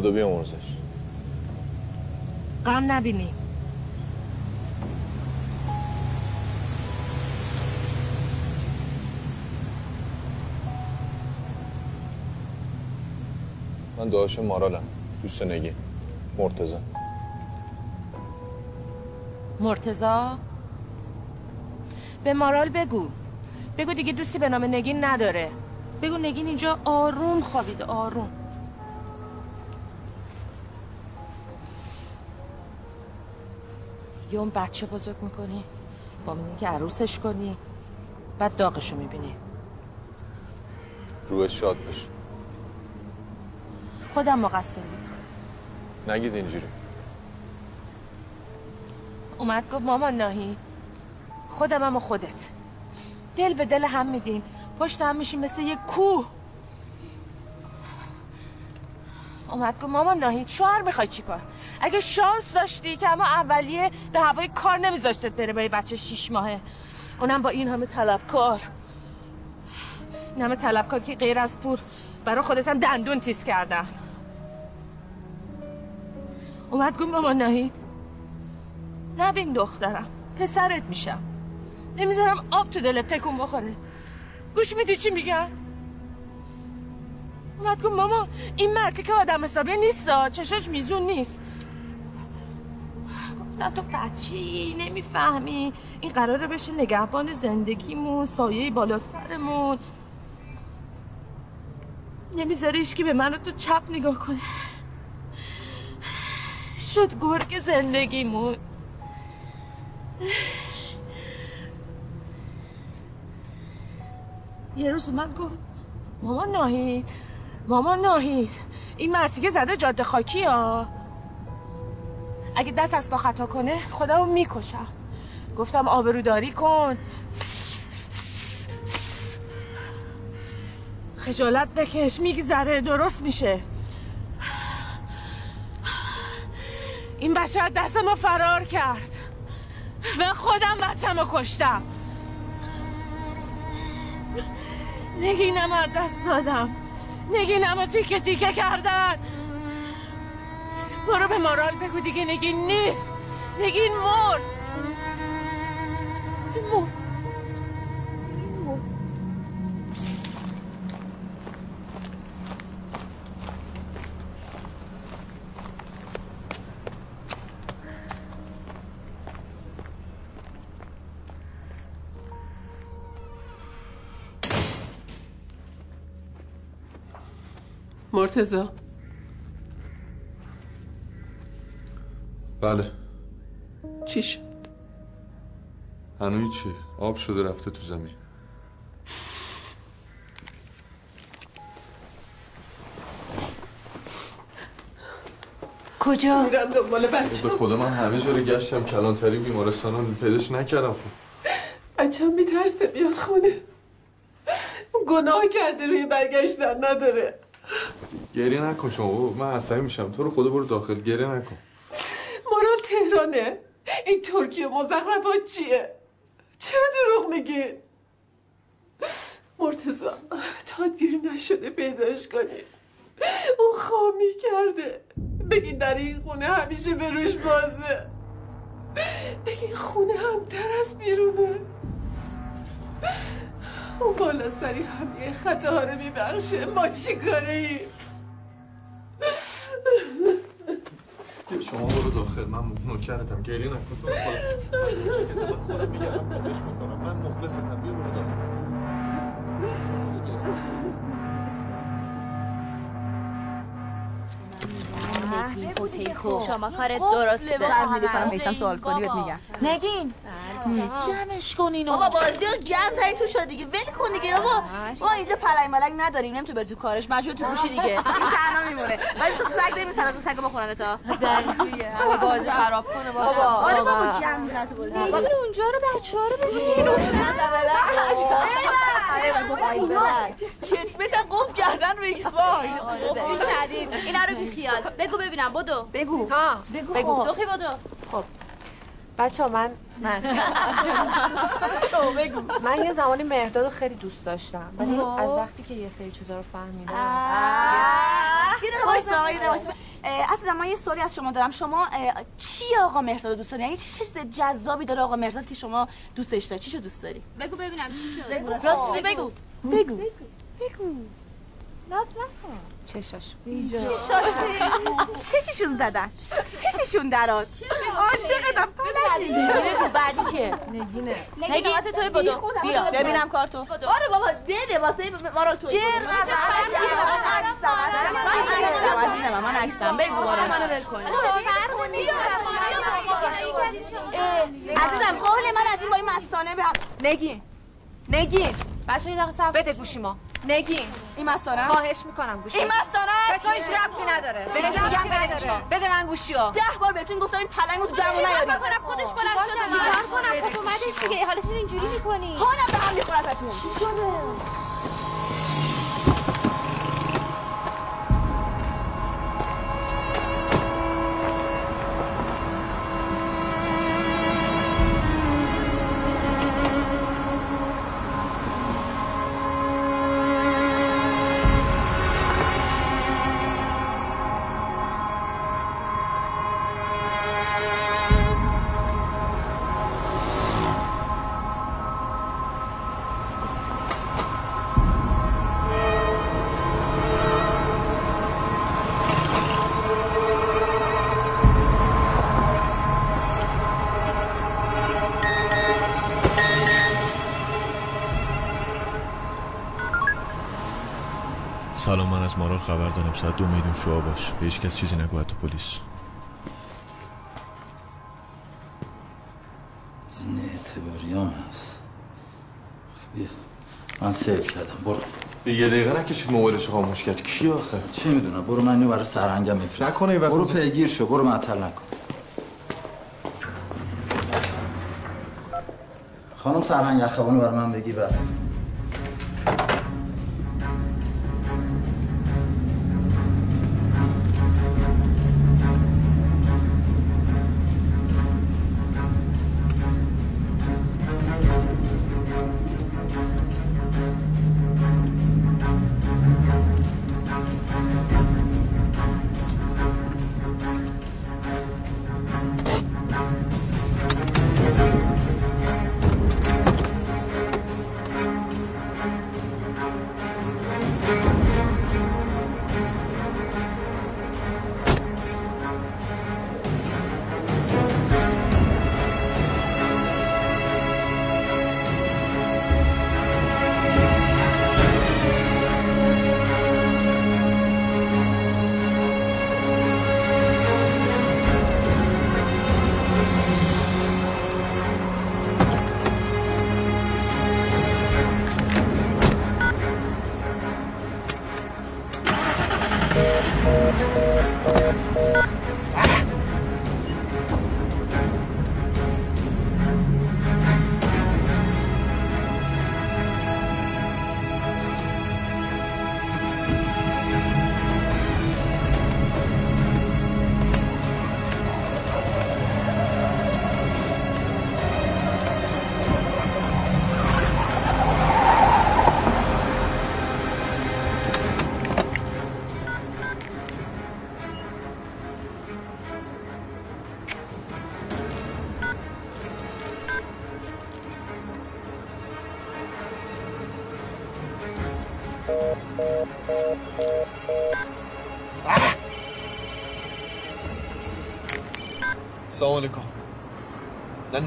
Speaker 3: خدا بیامرزش.
Speaker 11: غم نبینی.
Speaker 3: من داداش مارالم. دوست نگین. مرتضی.
Speaker 11: مرتزا به مارال بگو. بگو دیگه دوستی به نام نگین نداره. بگو نگین اینجا آروم خوابیده آروم. یه اون بچه بزرگ می‌کنی با که عروسش کنی بعد داغشو می‌بینی.
Speaker 3: روش شاد بشه.
Speaker 11: خودم مقصر بودم
Speaker 3: نگید اینجوری.
Speaker 11: اومد گفت مامان ناهی خودم هم و خودت. دل به دل هم میدیم. پشت هم میشیم مثل یه کوه. اومد گفت مامان ناهید شوهر می‌خوای چیکار اگه شانس داشتی که اما اولیه به هوای کار نمیذاشتت بره با یه بچه شیش ماهه. اونم با این همه طلبکار. این همه طلبکار که غیر از پور برای هم دندون تیز کردن. اومد گفت مامان ناهید نبین دخترم پسرت میشم. نمی‌ذارم آب تو دلت تکون بخوره. گوش میدی چی میگم؟ اومد گفت ماما این مرتی که آدم حسابی نیست چشاش میزون نیست. گفتم تو بچی نمی‌فهمی. این قراره بشه نگهبان زندگیمون سایه بالا سرمون نمیذاریش که به من تو چپ نگاه کنه. شد گرگ زندگیمون. یه روز اومد گفت مامان ناهید. مامان ناهید. این مرتی که زده جاده خاکی ها. اگه دست از با خطا کنه خودمو می‌کشم. گفتم آبروداری کن. خجالت بکش میگذره درست میشه. این بچه از دست ما فرار کرد. و خودم بچه ما کشتم. نگینم از دست دادم. نگینم رو تیکه تیکه کردن. برو به مارال بگو دیگه نگین نیست. نگین مرد.
Speaker 20: مرتزا
Speaker 3: بله.
Speaker 20: چی شد؟
Speaker 3: هنوی چی آب شده رفته تو زمین.
Speaker 2: کجا؟
Speaker 20: میرم دنبال
Speaker 3: به
Speaker 20: بچه
Speaker 3: خدا من همه جا رو گشتم. کلانتری بیمارستان رو پیداش نکردم.
Speaker 20: بچه هم میترسه بیاد خونه. گناه کرده روی برگشتن نداره.
Speaker 3: گریه نکن شما. من عصبی میشم. تو رو خدا برو داخل. گریه نکن.
Speaker 20: مرال تهرانه. این ترکیه مزخرفات چیه؟ چرا دروغ میگین مرتزا تا دیر نشده پیداش کنی. اون خامی کرده. بگین در این خونه همیشه به روش بازه. بگین خونه همتر از بیرونه. اون بالا سری همه خطاها رو میبخشه. ما چی کاره ایم
Speaker 3: شما برو داخل. من نوکرتم. گریه نکن. تو دلم خودم میگردم پیداش می‌کنم من مخلصتم. بیا برو داخل.
Speaker 13: شما کارت درسته.
Speaker 5: فهمیدی فهم میسم سوال کنی بهت میگم. نگین. جمعش کن اینو. بابا بازی ها گرم ترین تو شد دیگه. ول کن دیگه بابا. ما اینجا پلنگ ملنگ نداریم. نمی‌تونی بری تو کارش. مجبور تو گوشی دیگه. این تنها میمونه. ولی تو سگ داریم سلام سگ بخورن تا.
Speaker 21: بازی خراب کنه
Speaker 5: بابا. آره بابا. جمع می‌زنه تو بازی.
Speaker 21: بابا اونجا رو بچه ها رو ببین
Speaker 5: چت بتن قفل کردن رو ایکس وای.
Speaker 13: بی شدید. اینا رو بی خیال بگو ببینم بدو.
Speaker 21: بگو. ها. بگو.
Speaker 13: بگو. دخی بدو.
Speaker 21: خب. بچه من من. من یه زمانی مهرداد رو خیلی دوست داشتم. ولی
Speaker 5: خب.
Speaker 21: از وقتی که یه سری چیزا رو فهمیدم.
Speaker 5: یه دقیقه وایسا یه دقیقه عزیزم من یه سوالی از شما دارم. شما چی آقا مهرداد دوست داری؟ یعنی چه چیز جذابی داره آقا مهرداد که شما دوستش داری؟ چی شو دوست داری؟
Speaker 13: بگو ببینم چی شد
Speaker 5: بگو.
Speaker 13: بگو.
Speaker 5: بگو.
Speaker 13: بگو. ناز نکن
Speaker 21: چشاش
Speaker 5: چششون زدن چششون درات عاشقتم تو
Speaker 13: بگو بعدی که
Speaker 21: نگینه
Speaker 13: نگی نوبت توی بدو بیا
Speaker 5: ببینم کارتو آره بابا بده واسه مارال تو
Speaker 13: جر
Speaker 5: من من عکسم بگو مارال
Speaker 21: منو ول کن
Speaker 5: عزیزم قول من از این با این مستانه به
Speaker 21: نگین نگین بچه یه دقیقه صبر بده گوشی ما نگین.
Speaker 5: این مستانه.
Speaker 21: خواهش می‌کنم گوشی
Speaker 5: این مستانه.
Speaker 21: به تو هیچ ربطی نداره. به نگین میگم بده گوشی بده من گوشی ها
Speaker 5: ده بار بهتون گفتم این پلنگو تو جمع
Speaker 13: کنم خودش بلند شده چیکار کنم؟ خب اومدش دیگه. حالش اینجوری می‌کنی.
Speaker 5: حالم به هم میخورتتون چی شده؟
Speaker 22: خبر دارم ساعت دو میدون شما باش. به هیچ کس چیزی نگو حتی پلیس.
Speaker 4: زین اعتباری هم هست. خب، بیا. من سیف کردم. برو.
Speaker 3: یه دقیقه نکشید موبایلش رو خاموش کرد. کی آخه؟
Speaker 4: چی می‌دونم؟ برو من اینو برای سرهنگم میفرست
Speaker 3: نکنه این وقت-
Speaker 4: برو پیگیر شو. برو معطل نکن. خانم سرهنگ اخوانو برای من بگیر بس.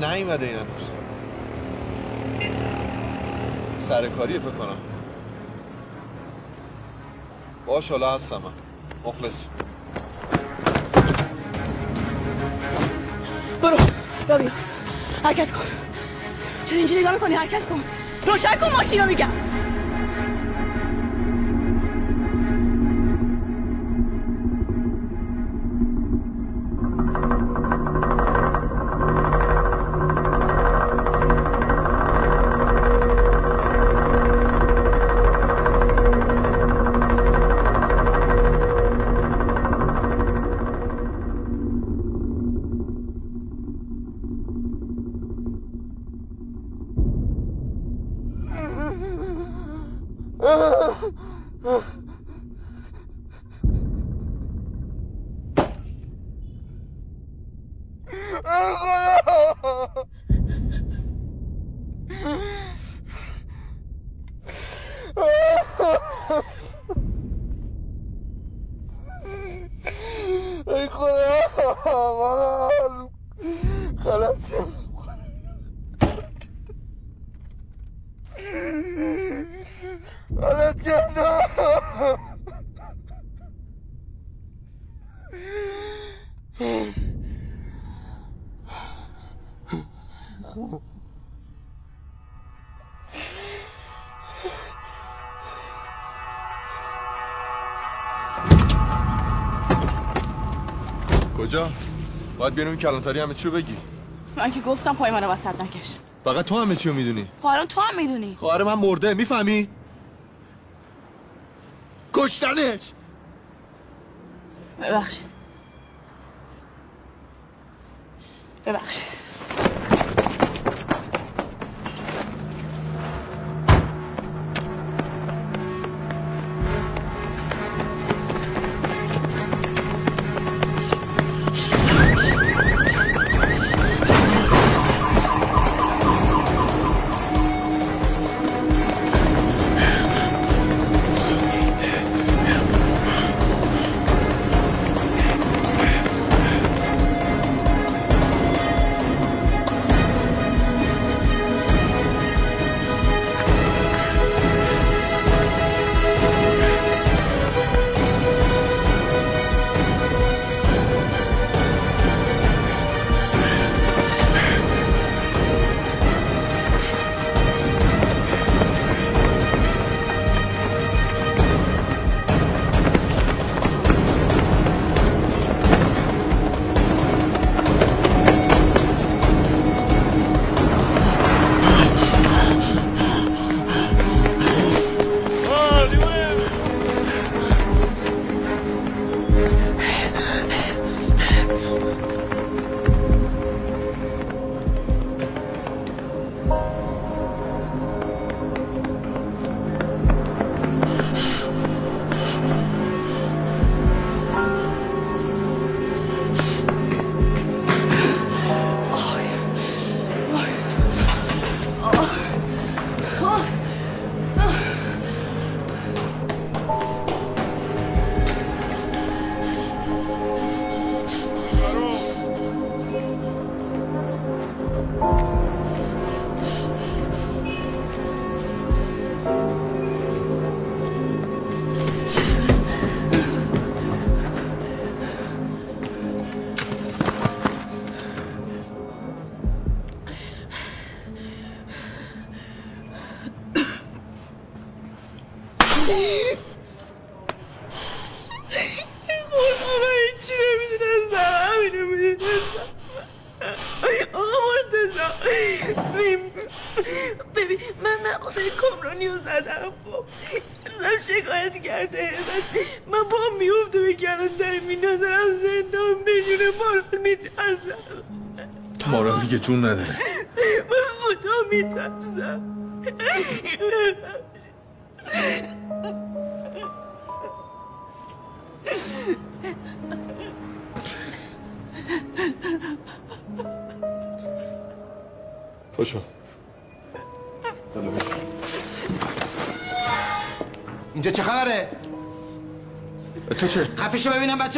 Speaker 3: نیومده این هنوز. سرکاریه فکر کنم. باش حالا هستم مخلص.
Speaker 11: برو. رابیا حرکت کن. چرا اینجوری نگاه می‌کنی؟ حرکت کن. روشن کن ماشین رو میگم.
Speaker 3: کجا؟ باید بیانیم کلانتری همه چی رو بگی.
Speaker 11: من که گفتم پای منو وسط نکش.
Speaker 3: فقط تو همه چی رو می‌دونی.
Speaker 11: خواهران تو هم می‌دونی.
Speaker 3: خواهر من مرده می‌فهمی؟
Speaker 5: کشتنش!
Speaker 11: ببخشید. ببخشید.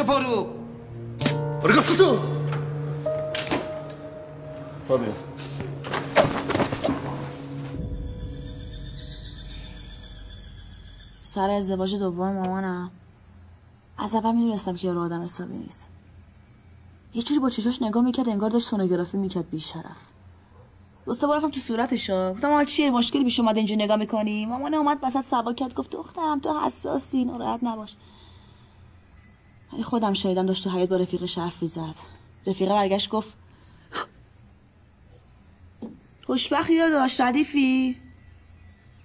Speaker 3: برو گفت تو با بیا
Speaker 5: سر ازدواج دوم مامانم. از اول می‌دونستم که یارو آدم حسابی نیست. یه جوری با چشاش نگاه می‌کرد انگار داشت سونوگرافی می‌کرد بی شرف دو سه بار رفتم تو صورتشا. گفتم آقا چیه؟ مشکلی پیش اومد اینجا نگاه می‌کنی؟ مامان اومد وسط سوا کرد گفت دخترم تو حساسی ناراحت نباش. ولی خودم شایدم داشت تو حیات با رفیقش حرف می‌زد. رفیقه برگشت گفت خوشبختی یا داشت ردیفی؟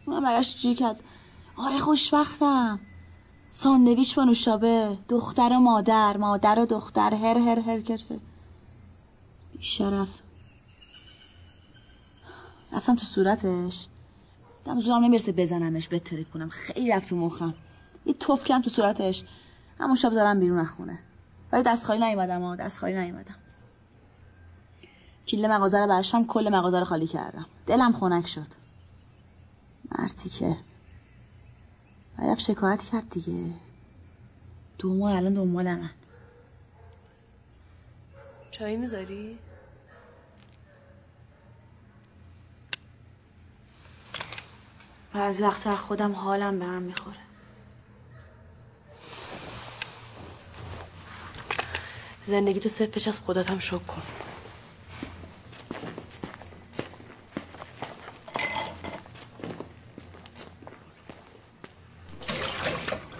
Speaker 5: اونم برگشت چی کرد. آره خوشبختم. ساندویچ با نوشابه. دختر و مادر. مادر و دختر. هر هر هر هر. شرف رفتم تو صورتش. دم زورم نمی‌رسه بزنمش بتره کنم خیلی رفت تو مخم. یه توف کردم تو صورتش. همون شب زدم بیرون از خونه. ولی دست خالی نیومدم ها دست خالی نیومدم. کله مغازه رو برشتم کل مغازه رو خالی کردم. دلم خنک شد. مرتی که. رفت شکایت کرد دیگه. دو ماه الان دنبال من
Speaker 1: چایی می‌ذاری؟
Speaker 5: بعضی وقتا از خودم حالم به هم می‌خوره.
Speaker 1: زندگی تو صفش از خودت هم شک کن.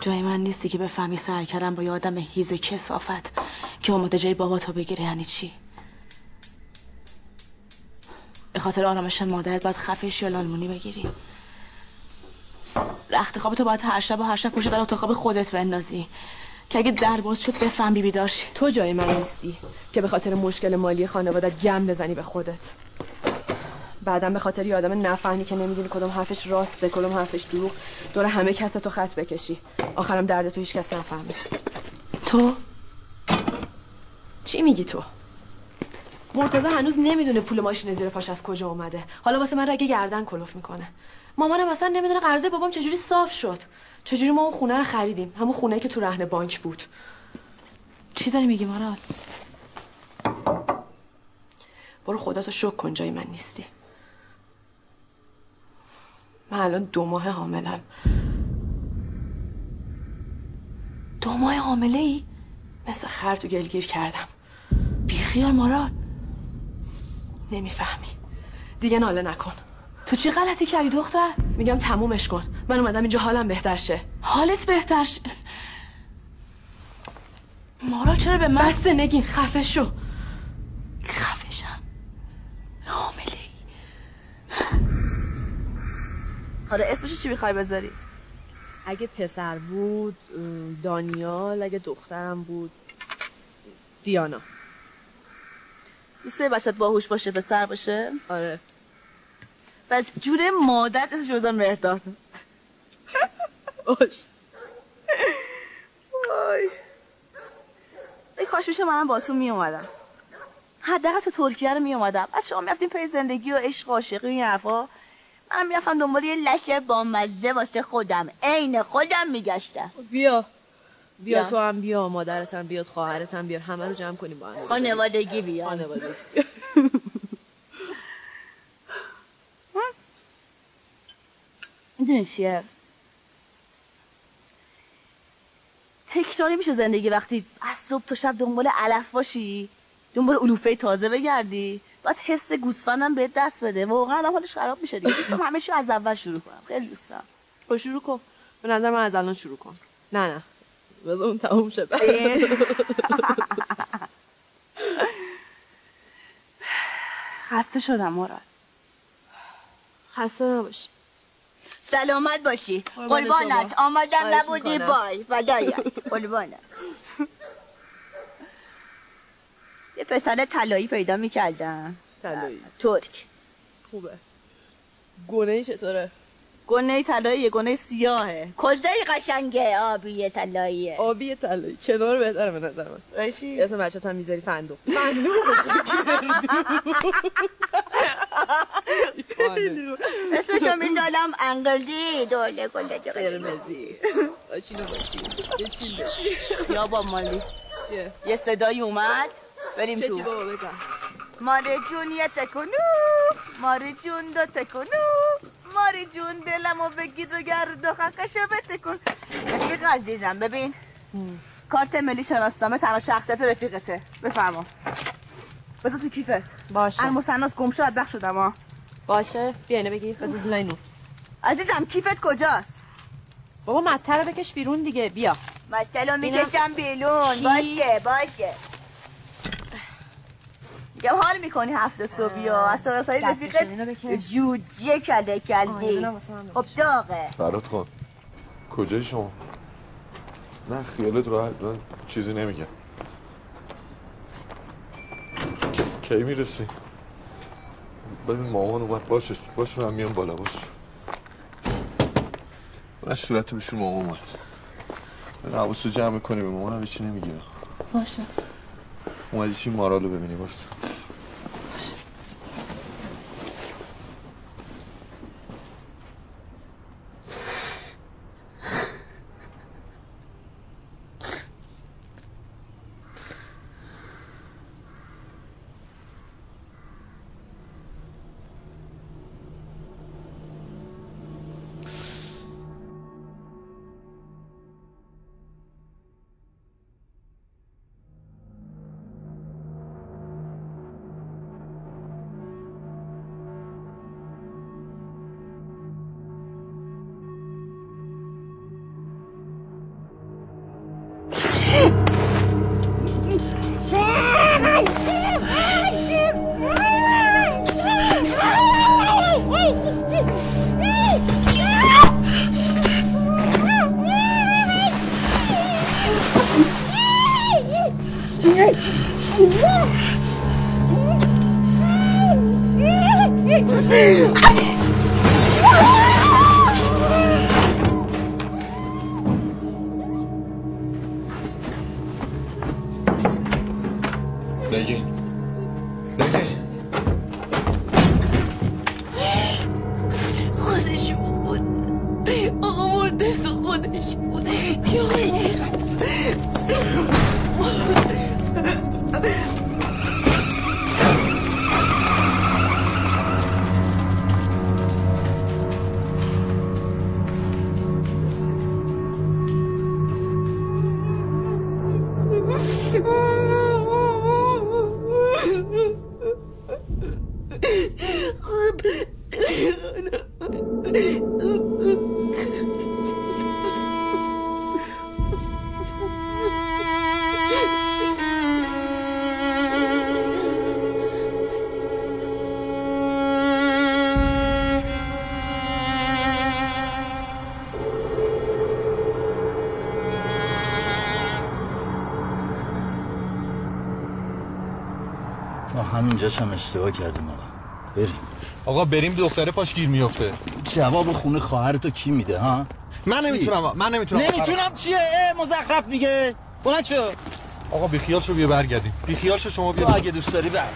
Speaker 5: جای من نیستی که بفهمی سر کردم با یه آدم هیز کسافت که اومده جای بابا تو بگیره یعنی چی؟ به خاطر آرامش مادرت باید خفش یا لالمونی بگیری. رخت خواب تو باید هر شب و هر شب پشت در اتاق خودت بندازی. که اگه در باز شد بفهم بیبی داشتی
Speaker 1: تو جای من نیستی که به خاطر مشکل مالی خانوادت گم بزنی به خودت. بعدا به خاطر یه آدم نفهمی که نمی‌دونی کدوم حرفش راسته کدوم حرفش دروغ دور همه کس تو خط بکشی. آخرم درد تو هیچ کس نفهمه.
Speaker 5: تو؟
Speaker 1: چی میگی تو؟ مرتضی هنوز نمی‌دونه پول ماشین زیر پاش از کجا اومده. حالا واسه من رگه گردن کلوف می‌کنه. مامانم اصلا نمی‌دونه قرضه بابام چجوری صاف شد. چجوری ما اون خونه رو خریدیم. همون خونه که تو رهن بانک بود.
Speaker 5: چی داری میگی مارال؟
Speaker 1: برو خودتو شک کن جای من نیستی. من الان دو ماه حاملم. دو ماه حامله ای؟ مثل خر تو گلگیر کردم.
Speaker 5: بیخیال مارال.
Speaker 1: نمی‌فهمی. دیگه ناله نکن.
Speaker 5: تو چی غلطی کردی دختر؟
Speaker 1: میگم تمومش کن. من اومدم اینجا حالم بهتر شه.
Speaker 5: حالت بهتر شه. مارال چرا به من
Speaker 1: بسته نگین خفه شو.
Speaker 5: خفشم. حامله ای. حالا اسمش چی می‌خوای بذاری؟
Speaker 1: اگه پسر بود دانیال اگه دخترم بود دیانا.
Speaker 5: دوست بچت باهوش باشه پسر باشه؟
Speaker 1: آره.
Speaker 5: پس جور مادر اسمش بزن مرداد.
Speaker 1: باش.
Speaker 5: وای. ای کاش میشه منم با تو می اومدم حداقل تو ترکیه رو می اومدم بچه ها می‌رفتیم پی زندگی و عشق و عاشقی این حرفا. من می‌رفتم دنبال یه لشه با مزه واسه خودم. عین خودم میگشتم.
Speaker 1: بیا. بیا
Speaker 5: بیا.
Speaker 1: تو هم بیا مادرت هم بیاد خواهرت هم بیار. همه رو جمع کنیم با هم.
Speaker 5: خانوادگی بیا.
Speaker 1: خانوادگی.
Speaker 5: می‌دونی چیه؟ تکراری میشه زندگی وقتی از صبح تا شب دنبال علف باشی دنبال علوفه تازه بگردی باید حس گوسفندم بهت دست بده. واقعا حالش خراب میشه دیگه. دوستم همه از اول شروع کنم. خیلی دوستم
Speaker 1: خب شروع کن. به نظر من از الان شروع کن. نه نه. بذار اون تموم شه.
Speaker 5: خسته شدم مراد.
Speaker 1: خسته نباشی.
Speaker 5: سلامت باشی.
Speaker 1: قربان
Speaker 5: قربانت. آمدم نبودی. بای فدایت قربانت. یه پسر طلایی پیدا می‌کردم.
Speaker 1: طلایی.
Speaker 5: ترک.
Speaker 1: خوبه. گونه چطوره؟
Speaker 5: گونه طلایی گونه سیاهه. کزای قشنگه آبی طلاییه
Speaker 1: آبی طلایی. کنار بهتره به نظر من؟
Speaker 5: باشی.
Speaker 1: اسم بچه‌ت هم می‌ذاری فندق. فندق؟
Speaker 5: اسمشو می‌ذارم انقلدی دوله گله
Speaker 1: قرمزی. باشینو باشین بچین بچین
Speaker 5: یا با مالی.
Speaker 1: چیه؟
Speaker 5: یه صدایی اومد. بریم
Speaker 1: چه
Speaker 5: تو.
Speaker 1: چی بابا بزن.
Speaker 5: ماره جون یه تکنو ماره جون دو تکنو ماری جون دلمو بگیر و گرد و خکشو بتکن رفیق عزیزم ببین کارت ملی شناسنامه تنها شخصیت رفیقته بفرما بذار تو کیفت
Speaker 1: باشه
Speaker 5: المسناس گم شد بخش شدم ها
Speaker 1: باشه بیا اینو بگیر بذار
Speaker 5: عزیزم کیفت کجاست
Speaker 1: بابا مته رو بکش بیرون دیگه بیا
Speaker 5: متلو
Speaker 1: اینم-
Speaker 5: می‌کشم بیرون؟ باشه باشه میگم حال می‌کنی هفته صبحی سرسایی
Speaker 1: دستکش اینو
Speaker 5: رفیقت. جوجه
Speaker 1: آه،
Speaker 5: کردی
Speaker 1: من
Speaker 5: خب داغه.
Speaker 11: فراد خان کجای شما؟ نه خیالت راحت. من چیزی نمیگم. کی- می‌رسی؟ ببین مامان اومد. باشه باشه من میام بالا. باش بلش صورت بشون مامان اومد. من حواستو جمع کنی به مامان هم چی نمی‌گیرم
Speaker 1: باشه.
Speaker 11: اومدی چی مارالو ببینی برد
Speaker 4: ما همینجاش هم اشتباه کردیم آقا. بریم.
Speaker 3: آقا بریم دختره پاش گیر میفته
Speaker 4: جواب خونه خواهرتو کی میده ها؟
Speaker 3: من نمی‌تونم من نمی‌تونم.
Speaker 4: نمی‌تونم چیه؟ مزخرف میگه. بلند شو.
Speaker 3: آقا بیخیال شو بیا برگردیم. بیخیال شو شما بیا
Speaker 4: اگه دوست داری بر.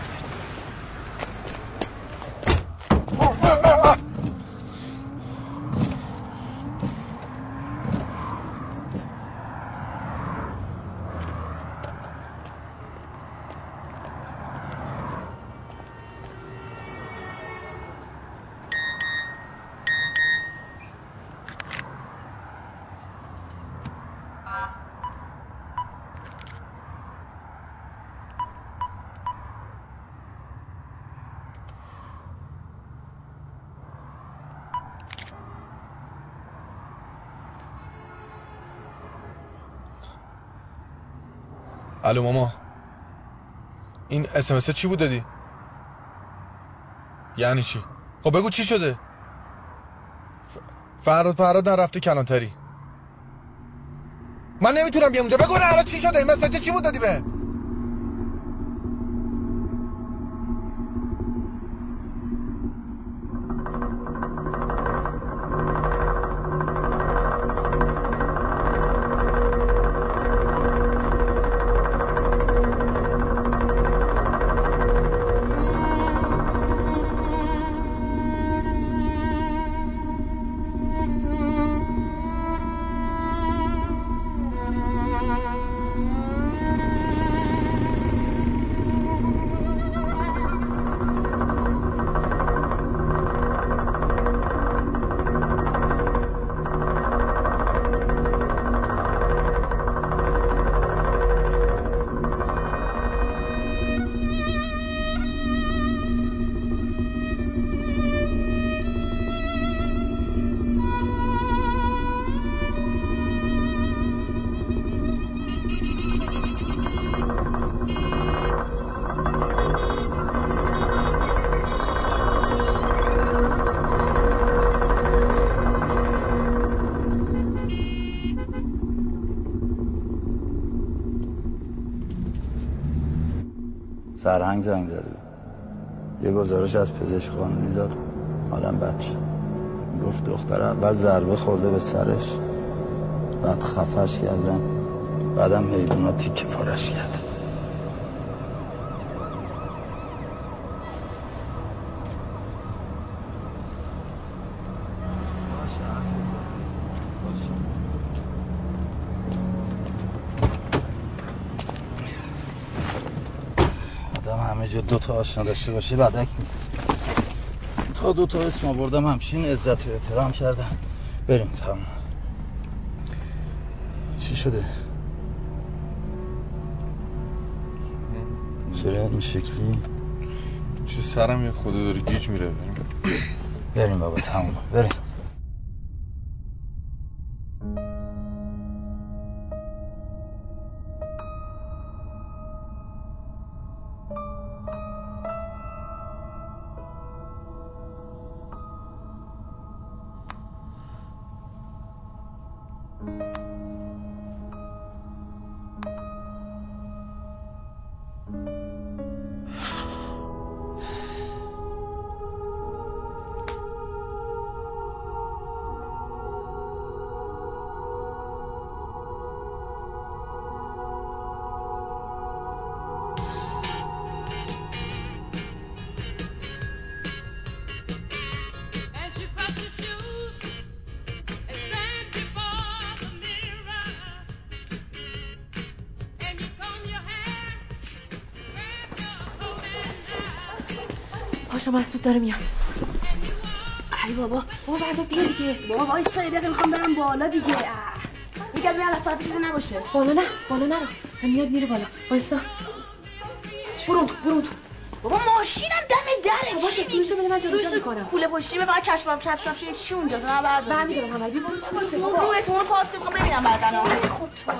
Speaker 3: الو ماما. این اسمسه چی بود دادی؟ یعنی چی؟ خب بگو چی شده؟ فراد فراد نرفته کلانتری. من نمی‌تونم بیام اونجا. بگو نه الان چی شده؟ این مسیج چی بود دادی به؟
Speaker 4: سرهنگ زنگ زده بود. یه گزارش از پزشک قانونی داد. حالم بد شد. گفت دختر اول ضربه خورده به سرش. بعد خفش کردن. بعدم حیوانات تیکه پارش کردن آدم تا آشنا داشته باشه بدک نیست. تا دو تا اسم آوردم همشین عزت و احترام کردم. بریم تمام چی شده؟ چرا این شکلی؟
Speaker 11: چه سرم یه داره گیج میره. بریم
Speaker 4: بریم بابا تمام بریم.
Speaker 5: وای سه دقیقه می‌خوام برم بالا دیگه. میگم بیا لفظ چیزی نباشه.
Speaker 1: بالا نه بالا نرو. میاد میره بالا. وایسا برو برو تو.
Speaker 5: بابا ماشینم دم دره
Speaker 1: بابا سویشو بده من جابجا می‌کنم.
Speaker 5: کوله پشتی بفقط کشفم کفشم شیر چی اونجاست؟ من بردارم
Speaker 1: برمیدارم همه بی برو تو.
Speaker 5: تو رویتون رو پاس که می‌خوام ببینم بعدن خب تو.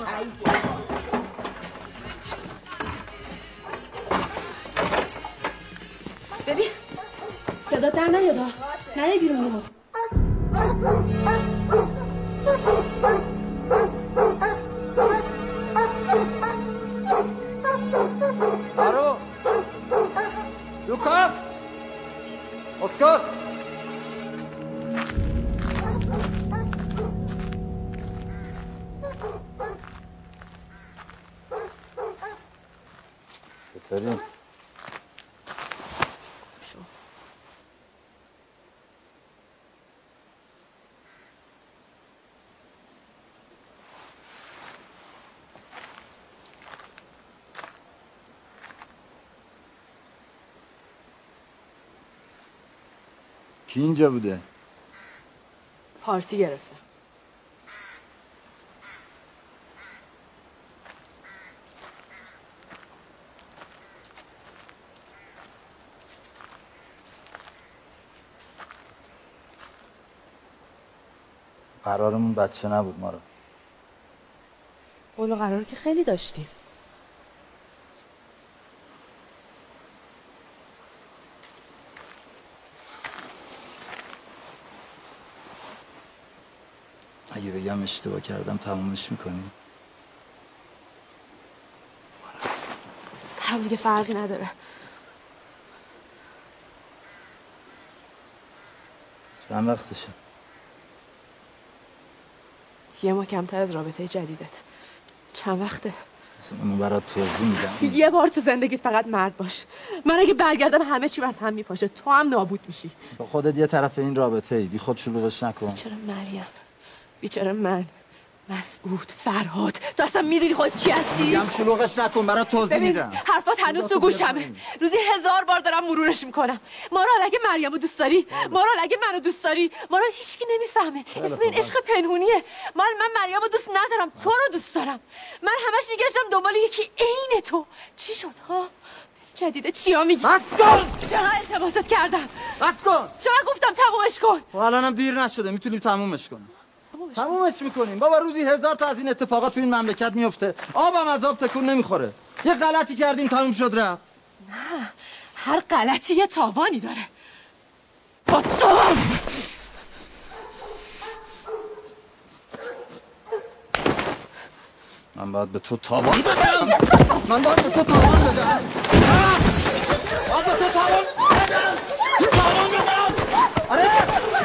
Speaker 1: ببین صدا در نیاد ها. نه بیرون رو
Speaker 4: کی اینجا بوده؟
Speaker 1: پارتی گرفتم.
Speaker 4: قرارمون بچه نبود ما رو.
Speaker 1: قول و قرار که خیلی داشتیم
Speaker 4: اگه بگم اشتباه کردم تمومش می‌کنی؟
Speaker 1: برام دیگه فرقی نداره.
Speaker 4: چند وقتشه؟
Speaker 1: یه ما کمتر از رابطه جدیدت. چند وقته؟
Speaker 4: من برات توضیح میدم.
Speaker 1: یه بار تو زندگیت فقط مرد باش. من اگه برگردم همه چی از هم میپاشه تو هم نابود میشی.
Speaker 4: با خودت یه طرف این رابطه ای بی خود شلوغش نکن.
Speaker 1: چرا مریم؟ بیچاره من. مسعود فرهاد. تو اصلا می‌دونی خودت کی هستی؟
Speaker 4: میگم شلوغش نکن برات توضیح
Speaker 1: ببین
Speaker 4: میدم.
Speaker 1: حرفات هنوز تو گوشمه. روزی هزار بار دارم مرورش می‌کنم. مارال اگه مریم رو دوست داری مارال اگه منو دوست داری مارال هیچکی نمی‌فهمه. اسم این. عشق پنهونیه. مال من مریم رو دوست ندارم. تو رو دوست دارم. من همش میگشتم دنبال یکی عین تو. چی شد ها؟ جدیده چیا میگی؟
Speaker 3: بس کن!
Speaker 1: چقدر التماست کردم؟
Speaker 3: بس کن!
Speaker 1: چقدر گفتم تمومش کن؟
Speaker 3: و الانم دیر نشده. می‌تونیم تمومش کنیم. تمومش می‌کنیم. بابا روزی هزار تا از این اتفاقات تو این مملکت میفته آبم از آب تکون نمی‌خوره. یه غلطی کردیم تموم شد رفت.
Speaker 1: نه هر غلطی یه تاوانی داره. با تو!
Speaker 4: من باید به تو تاوان بدم. من باید به تو تاوان بدم. باید به
Speaker 23: تو
Speaker 3: تاوان بدم. تاوان بدم. آره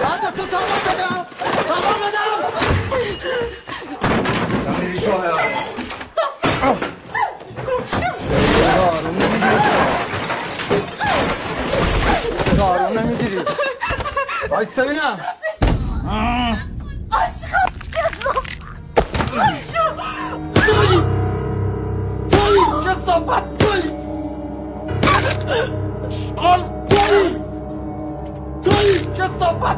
Speaker 4: باید به تو تاوان بدم. تاوان بدم. شوهرم گفتم آروم نمی‌گیری آروم نمی‌گیری وای سبینم عشقم کسو
Speaker 3: توی توی کسابت توی آل توی توی
Speaker 4: کسابت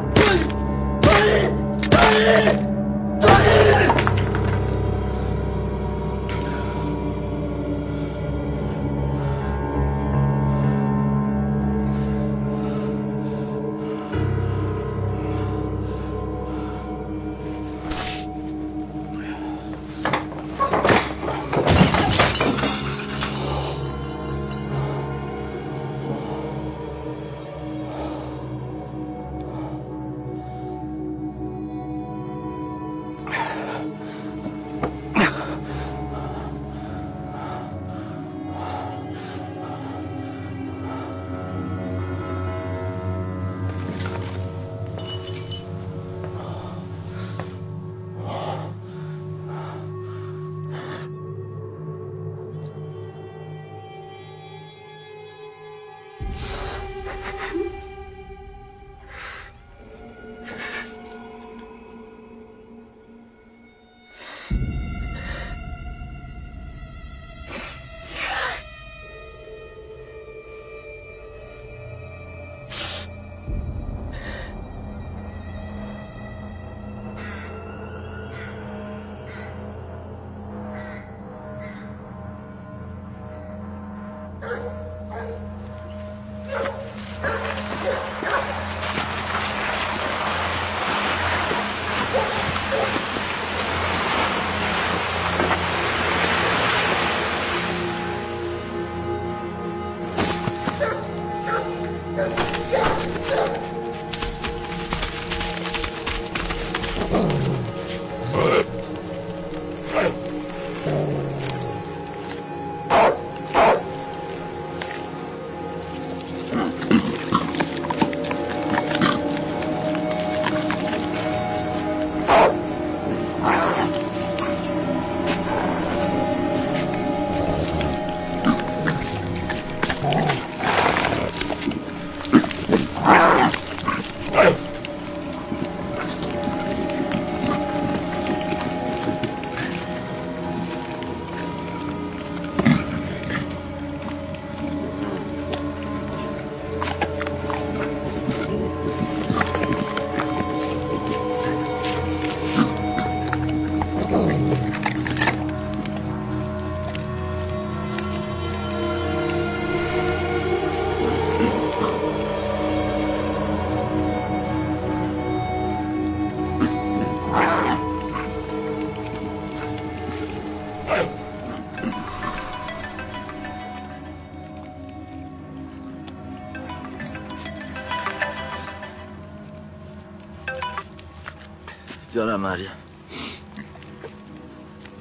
Speaker 4: مریم.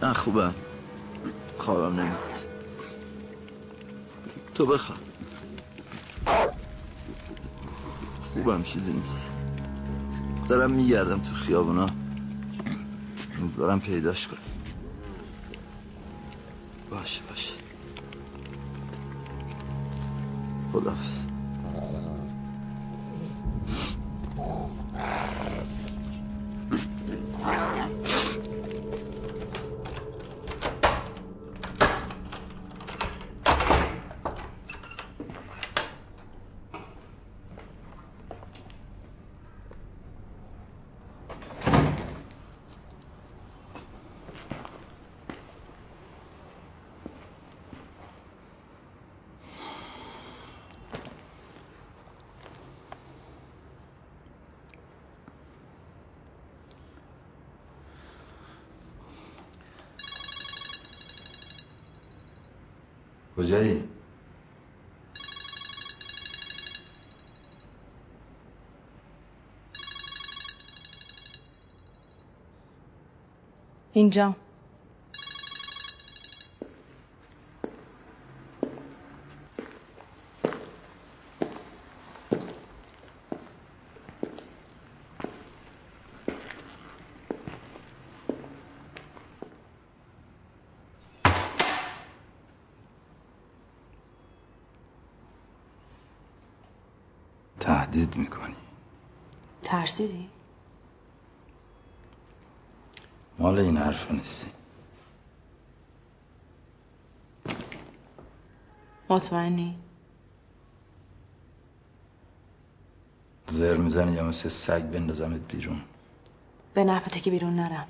Speaker 4: من خوبم. خوابم نمیاد. تو بخواب. خوبم چیزی نیست. دارم میگردم تو خیابونا. امیدوارم پیداش کنم. باشه باشه. خدافز کجایی؟
Speaker 5: اینجا
Speaker 4: تهدید می‌کنی
Speaker 1: ترسیدی؟
Speaker 4: مال این حرفا نیستی.
Speaker 1: مطمئنی؟
Speaker 4: زر می‌زنی یا مثل سگ بندازمت بیرون؟
Speaker 1: به نفته که بیرون نرم.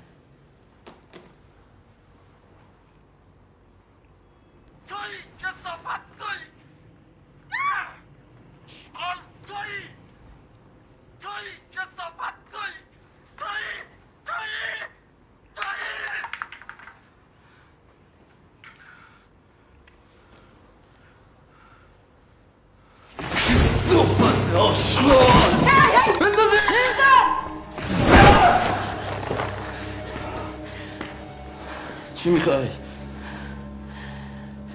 Speaker 4: چی می‌خوای؟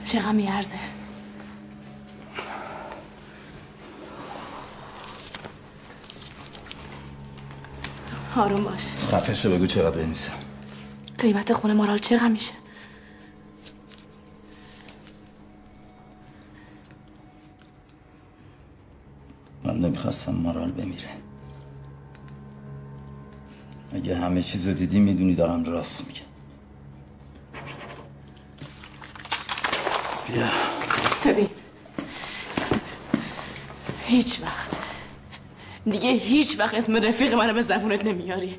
Speaker 1: چقدر میارزه آروم باش.
Speaker 4: خفشه بگو چقدر بنویسم.
Speaker 1: قیمت خونه مارال چقدر میشه
Speaker 4: من نمی‌خواستم مارال بمیره. اگه همه چیزو دیدی می‌دونی دارم راست میگم. بیا
Speaker 1: ببین. هیچ وقت. دیگه هیچ وقت اسم رفیق منو به زبونت نمیاری.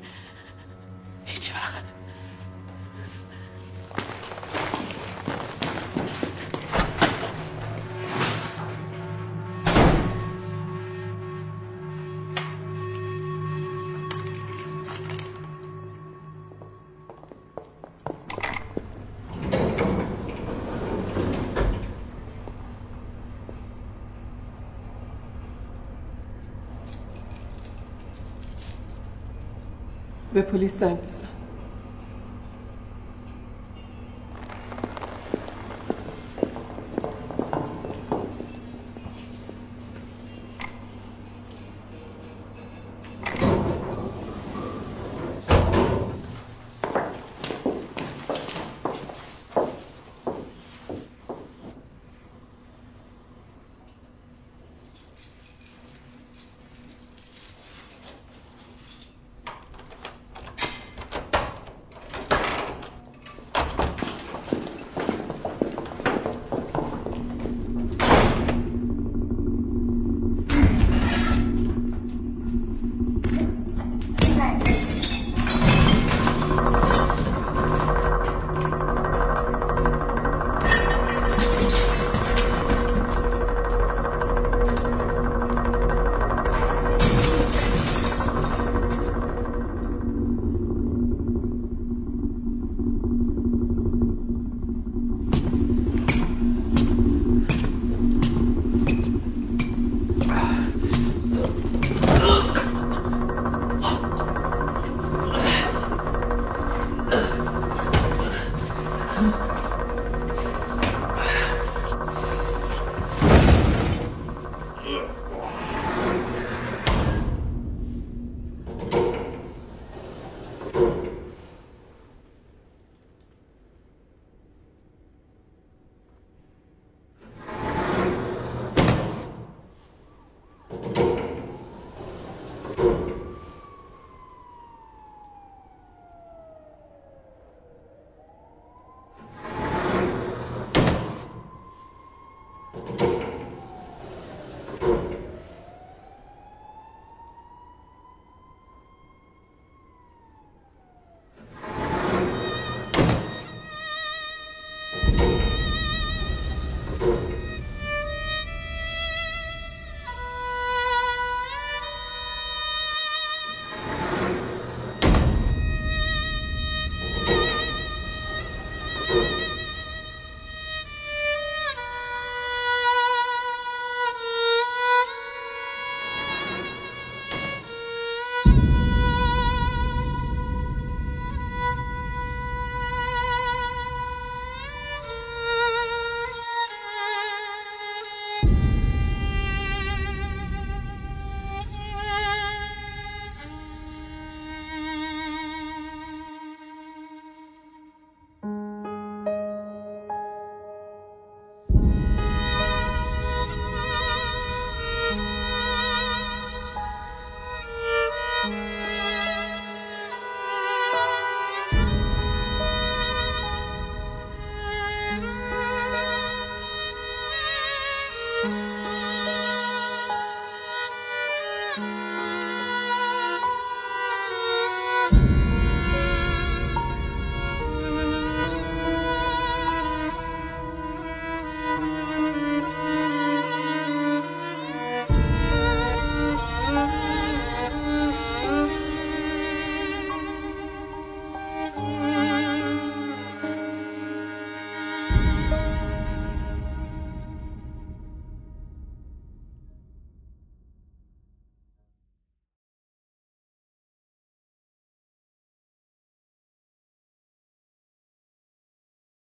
Speaker 20: به پلیس زنگ بزن